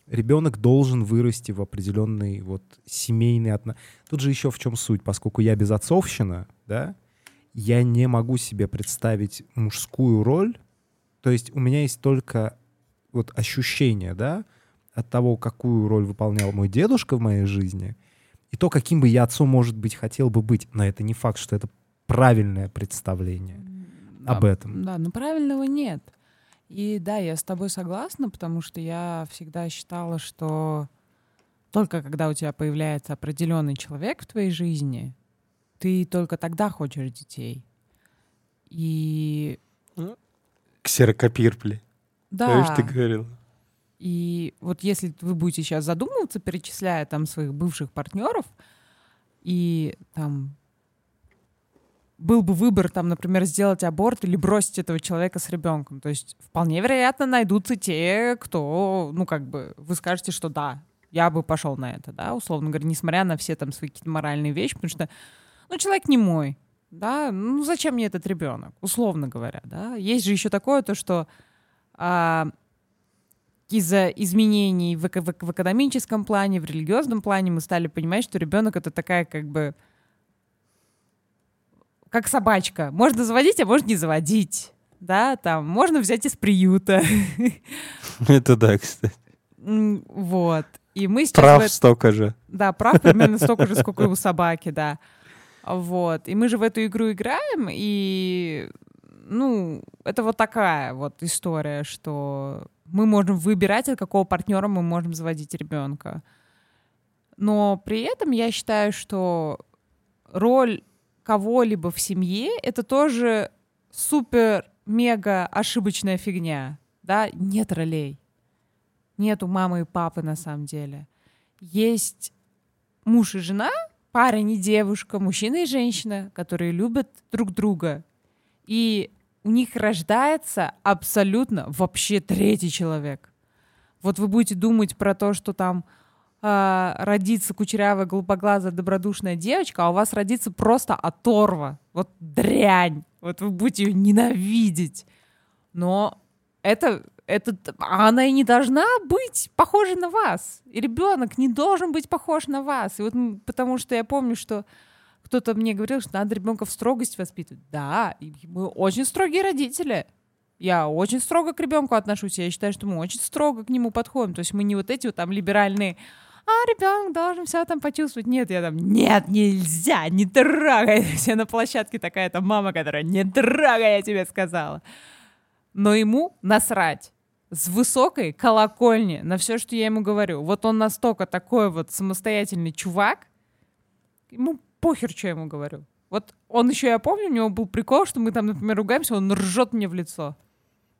ребенок должен вырасти в определенный вот семейный отно... Тут же еще в чем суть, поскольку я безотцовщина, да, я не могу себе представить мужскую роль, то есть у меня есть только вот ощущение, да, от того, какую роль выполнял мой дедушка в моей жизни, и то, каким бы я отцом, может быть, хотел бы быть. Но это не факт, что это правильное представление об Да, этом. Да, но правильного нет. И да, я с тобой согласна, потому что я всегда считала, что только когда у тебя появляется определенный человек в твоей жизни, ты только тогда хочешь детей. И Ксерокопир, бля. да, Знаешь, ты говорил. И вот если вы будете сейчас задумываться, перечисляя там своих бывших партнеров, и там был бы выбор, там, например, сделать аборт или бросить этого человека с ребенком. То есть вполне вероятно найдутся те, кто, ну, как бы, вы скажете, что да, я бы пошел на это, да, условно говоря, несмотря на все там свои какие-то моральные вещи, потому что, ну, человек не мой, да, ну, зачем мне этот ребенок, условно говоря, да. Есть же еще такое, то, что а, из-за изменений в, в в экономическом плане, в религиозном плане мы стали понимать, что ребенок это такая как бы как собачка. Можно заводить, а можно не заводить. Да, там можно взять из приюта. Это да, кстати. Вот. И мы сейчас... в Прав эт- столько же. Да, прав примерно столько же, сколько и у собаки, да. Вот. И мы же в эту игру играем, и, ну, это вот такая вот история, что мы можем выбирать, от какого партнера мы можем заводить ребенка. Но при этом я считаю, что роль кого-либо в семье — это тоже супер-мега ошибочная фигня. Да, нет ролей. Нету мамы и папы на самом деле. Есть муж и жена, парень и девушка, мужчина и женщина, которые любят друг друга. И у них рождается абсолютно вообще третий человек. Вот вы будете думать про то, что там а, родится кучерявая, голубоглазая, добродушная девочка, а у вас родится просто оторва. Вот дрянь. Вот вы будете ее ненавидеть. Но это, это, а она и не должна быть похожа на вас. И ребенок не должен быть похож на вас. И вот потому что я помню, что кто-то мне говорил, что надо ребенка в строгость воспитывать. Да, мы очень строгие родители. Я очень строго к ребенку отношусь. Я считаю, что мы очень строго к нему подходим. То есть мы не вот эти вот там либеральные а ребенок должен все там почувствовать. Нет, я там, нет, нельзя, не трогай. Все на площадке такая там мама, которая, не трогай, я тебе сказала. Но ему насрать с высокой колокольни на все, что я ему говорю. Вот он настолько такой вот самостоятельный чувак, ему похер, что я ему говорю. Вот он еще, я помню, у него был прикол, что мы там, например, ругаемся, он ржет мне в лицо.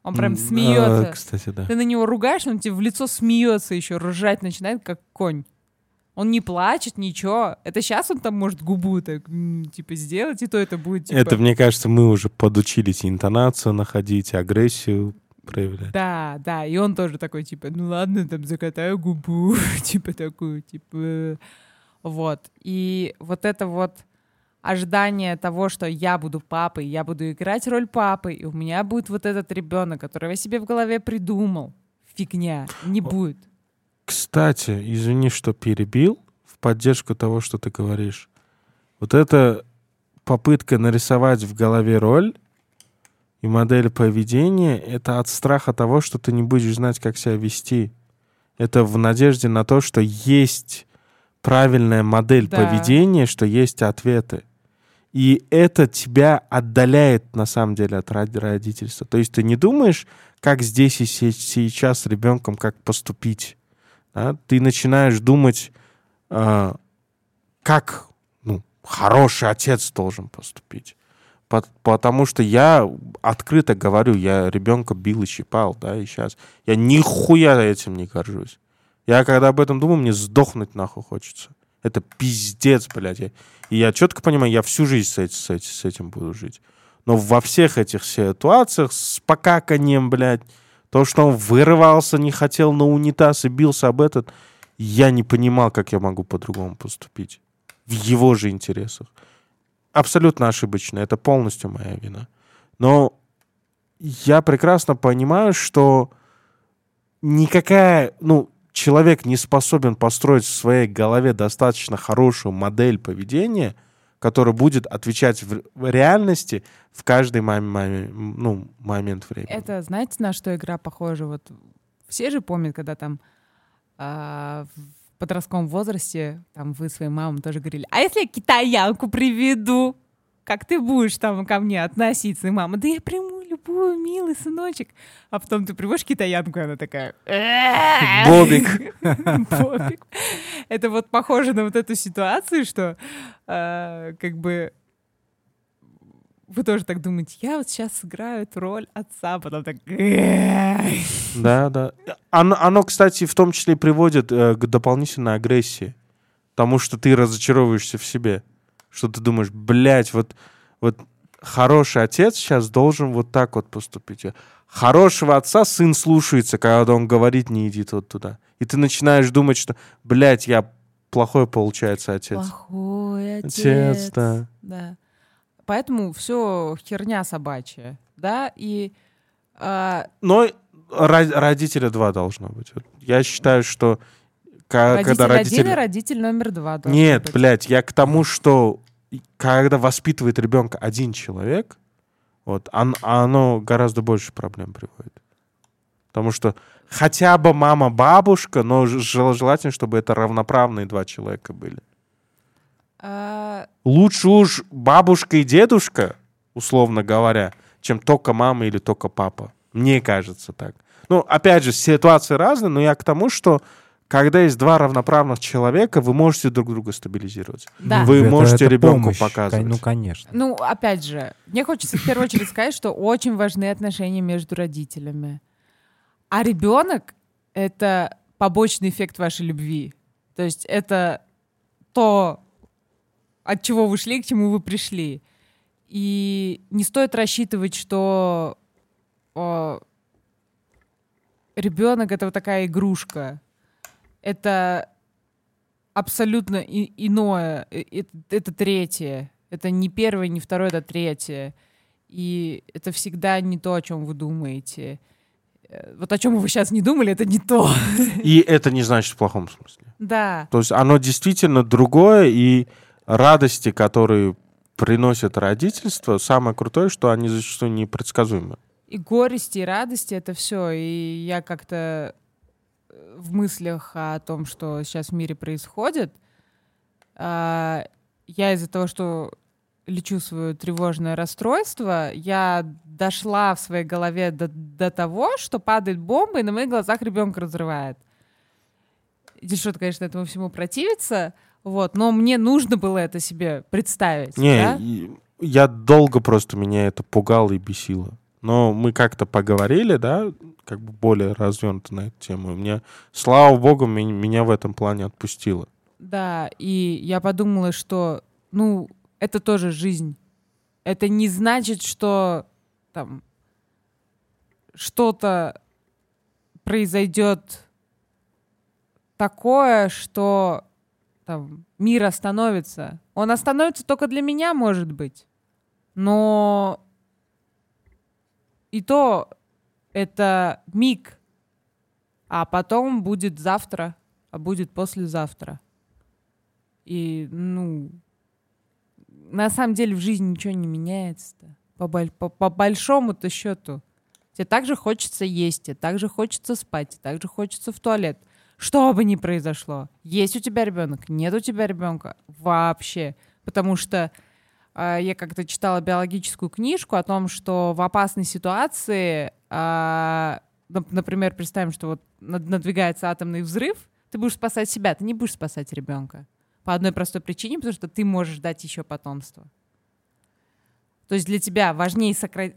Он прям смеется. а, Кстати, да. Ты на него ругаешь, он тебе в лицо смеется еще, ржать начинает, как конь. Он не плачет, ничего. Это сейчас он там может губу так, типа, сделать, и то это будет, типа... Это, мне кажется, мы уже подучились интонацию находить, агрессию проявлять. Да, да, и он тоже такой, типа, ну ладно, там, закатаю губу, типа, такую, типа... Вот. И вот это вот ожидание того, что я буду папой, я буду играть роль папы, и у меня будет вот этот ребенок, которого я себе в голове придумал. Фигня. Не будет. Кстати, извини, что перебил в поддержку того, что ты говоришь. Вот эта попытка нарисовать в голове роль и модель поведения, это от страха того, что ты не будешь знать, как себя вести. Это в надежде на то, что есть правильная модель Да. поведения, что есть ответы. И это тебя отдаляет, на самом деле, от роди- родительства. То есть ты не думаешь, как здесь и се- сейчас с ребенком, как поступить. да? Ты начинаешь думать, а, как ну, хороший отец должен поступить. По- Потому что я открыто говорю, я ребенка бил и щипал, да, и сейчас. Я нихуя этим не горжусь. Я когда об этом думаю, мне сдохнуть нахуй хочется. Это пиздец, блядь. И я четко понимаю, я всю жизнь с, эти- с эти- с этим буду жить. Но во всех этих ситуациях с покаканием, блядь, то, что он вырывался, не хотел на унитаз и бился об этот, я не понимал, как я могу по-другому поступить. В его же интересах. Абсолютно ошибочно. Это полностью моя вина. Но я прекрасно понимаю, что никакая, ну, человек не способен построить в своей голове достаточно хорошую модель поведения, которая будет отвечать в, реальности в каждый мам- мам- ну, момент времени. Это, знаете, на что игра похожа? Вот все же помнят, когда там а, в подростковом возрасте, там вы своей мамам тоже говорили, а если я китаянку приведу? Как ты будешь там ко мне относиться? Мама, да я приму любую, милый сыночек. А потом ты приводишь китаянку, и она такая... Бобик. Бобик. Это вот похоже на вот эту ситуацию, что а, как бы вы тоже так думаете, я вот сейчас сыграю эту роль отца, а потом так... Да, да. Оно, оно, кстати, в том числе приводит э, к дополнительной агрессии. Потому что ты разочаровываешься в себе. Что ты думаешь, блядь, вот, вот хороший отец сейчас должен вот так вот поступить. Хорошего отца сын слушается, когда он говорит, не иди вот туда. И ты начинаешь думать, что, блядь, я плохой, получается, отец. Плохой отец. Отец, да. Да. Поэтому все херня собачья, да, и а, Но ро- родителя два должно быть. Я считаю, что ка- родитель когда один и родитель номер два. Нет, быть. блядь, я к тому, что когда воспитывает ребенка один человек, вот, он- оно гораздо больше проблем приводит. Потому что хотя бы мама, бабушка, но желательно, чтобы это равноправные два человека были. А, Лучше уж бабушка и дедушка, условно говоря, чем только мама или только папа. Мне кажется так. Ну, опять же, ситуации разные, но я к тому, что когда есть два равноправных человека, вы можете друг друга стабилизировать. да. Вы Это- можете это ребенку помощь, показывать. Ну, конечно. Ну, опять же, мне хочется в первую очередь сказать, что очень важны отношения между родителями. А ребенок — это побочный эффект вашей любви. То есть это то, от чего вы шли, к чему вы пришли. И не стоит рассчитывать, что ребенок — это вот такая игрушка. Это абсолютно и- иное. Это, это третье. Это не первое, не второе, это третье. И это всегда не то, о чем вы думаете. Э, Вот о чем вы сейчас не думали, это не то. И это не значит в плохом смысле. Да. То есть оно действительно другое, и радости, которые приносят родительство, самое крутое, что они зачастую непредсказуемы. И горести, и радости это все. И я как-то в мыслях о том, что сейчас в мире происходит, а, я из-за того, что лечу свое тревожное расстройство, я дошла в своей голове до, до того, что падает бомба, и на моих глазах ребенка разрывает. Что-то, конечно, этому всему противиться, вот, но мне нужно было это себе представить. Не, да? я долго просто меня это пугало и бесило. Но мы как-то поговорили, да, как бы более развернуто на эту тему. Мне, слава богу, меня в этом плане отпустило. Да, и я подумала, что, ну, это тоже жизнь. Это не значит, что там что-то произойдет такое, что там мир остановится. Он остановится только для меня, может быть. Но и то это миг, а потом будет завтра, а будет послезавтра. И, ну, на самом деле в жизни ничего не меняется-то. По, по- по большому-то счету. Тебе также хочется есть, тебе также хочется спать, тебе также хочется в туалет. Что бы ни произошло, есть у тебя ребенок, нет у тебя ребенка вообще. Потому что я как-то читала биологическую книжку о том, что в опасной ситуации, а, нап- например, представим, что вот над- надвигается атомный взрыв, ты будешь спасать себя, ты не будешь спасать ребенка. По одной простой причине, потому что ты можешь дать еще потомство. То есть для тебя важнее сокра-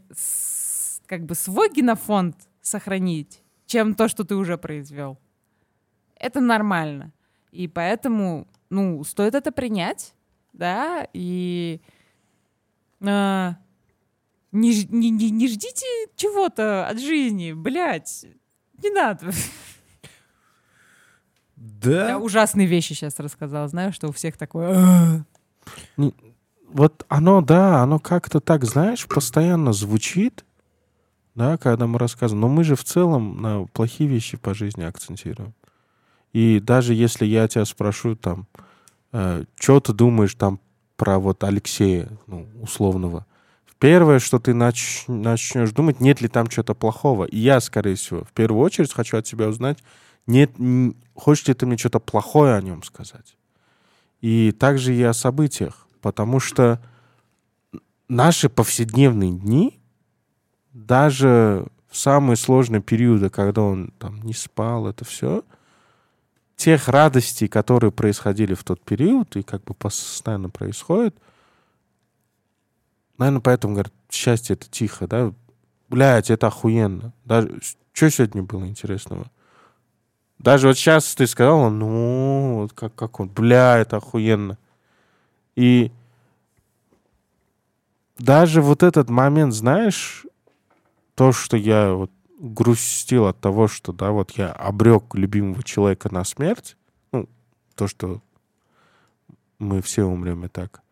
как бы свой генофонд сохранить, чем то, что ты уже произвел. Это нормально. И поэтому, ну, стоит это принять, да, и а, не, не, не, не ждите чего-то от жизни, блядь. Не надо. Да. Я ужасные вещи сейчас рассказала. Знаю, что у всех такое. «А». Вот оно, да, оно как-то так, знаешь, постоянно звучит, да, когда мы рассказываем. Но мы же в целом на плохие вещи по жизни акцентируем. И даже если я тебя спрошу там, э, что ты думаешь там про вот Алексея, ну, условного, первое, что ты нач- начнешь думать, нет ли там чего-то плохого. И я, скорее всего, в первую очередь хочу от тебя узнать, нет, н- хочешь ли ты мне что-то плохое о нем сказать. И также и о событиях, потому что наши повседневные дни, даже в самые сложные периоды, когда он там не спал, это все, тех радостей, которые происходили в тот период и как бы постоянно происходят, наверное, поэтому, говорят, счастье — это тихо, да? Блядь, это охуенно. Даже... Что сегодня было интересного? Даже вот сейчас ты сказал, ну, вот как, как он, бля, это охуенно. И даже вот этот момент, знаешь, то, что я вот грустил от того, что, да, вот я обрек любимого человека на смерть, ну, то, что мы все умрем и так,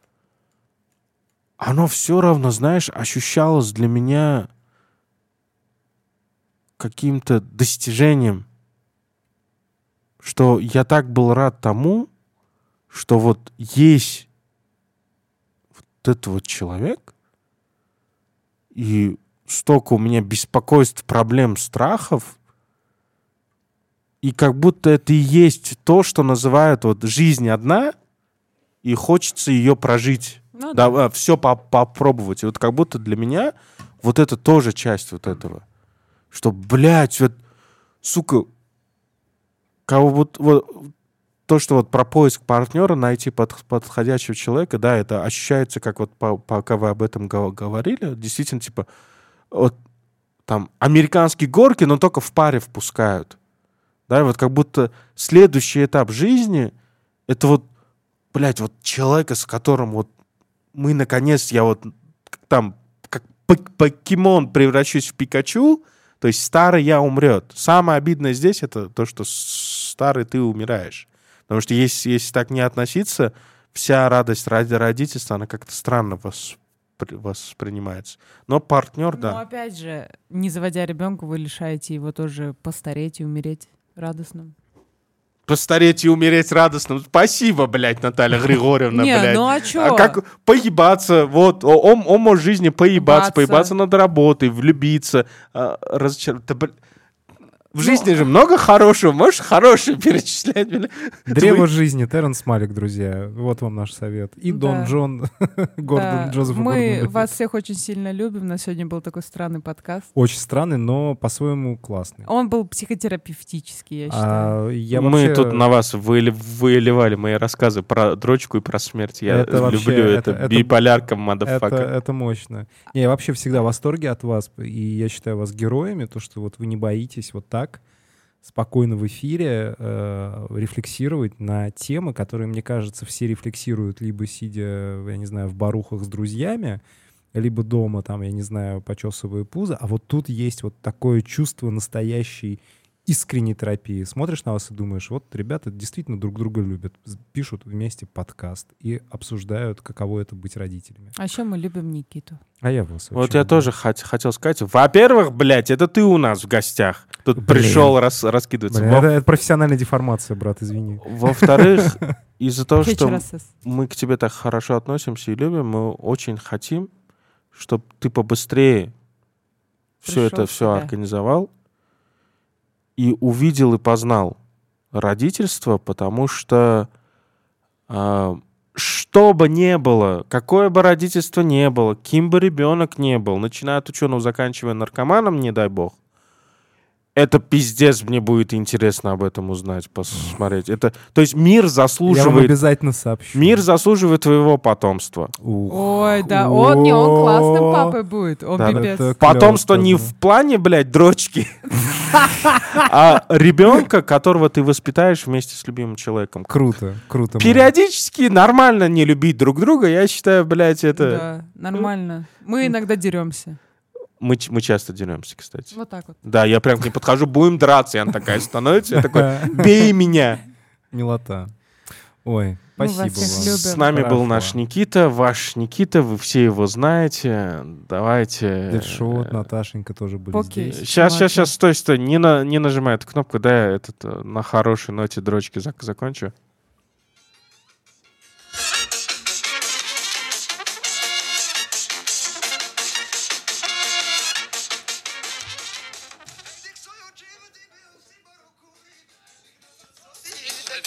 оно все равно, знаешь, ощущалось для меня каким-то достижением, что я так был рад тому, что вот есть вот этот вот человек, и столько у меня беспокойств, проблем, страхов, и как будто это и есть то, что называют вот жизнь одна, и хочется ее прожить. Ну да, все попробовать. И вот как будто для меня вот это тоже часть вот этого. Что, блядь, вот, сука, кого вот, вот то, что вот про поиск партнера, найти под, подходящего человека, да, это ощущается, как вот по, пока вы об этом говорили, действительно, типа, вот там американские горки, но только в паре впускают. Да, вот как будто следующий этап жизни это вот, блядь, вот человека, с которым вот мы наконец, я вот там как покемон превращусь в Пикачу, то есть старый я умрет. Самое обидное здесь это то, что старый ты умираешь. Потому что если, если так не относиться, вся радость ради родительства, она как-то странно воспринимается. Но партнер, да. Но опять же, не заводя ребенка, вы лишаете его тоже постареть и умереть радостным постареть и умереть радостным. Спасибо, блядь, Наталья Григорьевна, Не, блядь. ну а чё? А как поебаться, вот, он, он может в жизни поебаться, Ебаться. поебаться над работой, влюбиться, а, разочароваться. В Ну, жизни же много хорошего, можешь хорошее перечислять, блядь? Древо жизни, Терренс Малик, друзья. Вот вам наш совет. И Дон Да. Джон, Гордон, Да, Джозеф Мы Гордон. вас всех очень сильно любим. У нас сегодня был такой странный подкаст. Очень странный, но по-своему классный. Он был психотерапевтический, я считаю. А, я Мы вообще- тут на вас выли- выливали мои рассказы про дрочку и про смерть. Я Это вообще- люблю это. это- это- Биполярка, Это, мадафака. это мощно. Не, я вообще всегда в восторге от вас, и я считаю вас героями, то, что вот вы не боитесь вот так спокойно в эфире э, рефлексировать на темы, которые, мне кажется, все рефлексируют либо сидя, я не знаю, в барухах с друзьями, либо дома, там, я не знаю, почесывая пузо, а вот тут есть вот такое чувство настоящей искренней терапии. Смотришь на вас и думаешь, вот ребята действительно друг друга любят, пишут вместе подкаст и обсуждают, каково это быть родителями. А еще мы любим Никиту. А я вас Вот я люблю. тоже хот- хотел сказать. Во-первых, блядь, это ты у нас в гостях. Тут Блин. пришел рас- раскидываться. Блин, Во- это, это профессиональная деформация, брат, извини. Во-вторых, из-за того, что мы к тебе так хорошо относимся и любим, мы очень хотим, чтобы ты побыстрее все это все организовал и увидел и познал родительство, потому что а, что бы ни было, какое бы родительство ни было, кем бы ребенок не был, начиная от ученого, заканчивая наркоманом, не дай бог, это пиздец, мне будет интересно об этом узнать, посмотреть. Это, то есть мир Я вам заслуживает обязательно сообщу. Мир заслуживает твоего потомства. Ух. Ой, да, он не, он классным папой будет. Он Да, пипец. Потомство не в плане, блядь, дрочки, а ребенка, которого ты воспитаешь вместе с любимым человеком. Круто, круто. Периодически нормально не любить друг друга, я считаю, блядь, это... Да, нормально. Мы иногда деремся. Мы, мы часто деремся, кстати. Вот так вот. Да, я прям к ней подхожу, будем драться, и она такая становится, я такой, бей меня. Милота. Ой. Спасибо вам. С нами был наш Никита, ваш Никита, вы все его знаете. Давайте. Дедшот, Наташенька тоже были Окей. здесь. Сейчас, сейчас, сейчас, стой, стой, не, на, не нажимай эту кнопку, да, я этот, э, на хорошей ноте дрочки зак- закончу.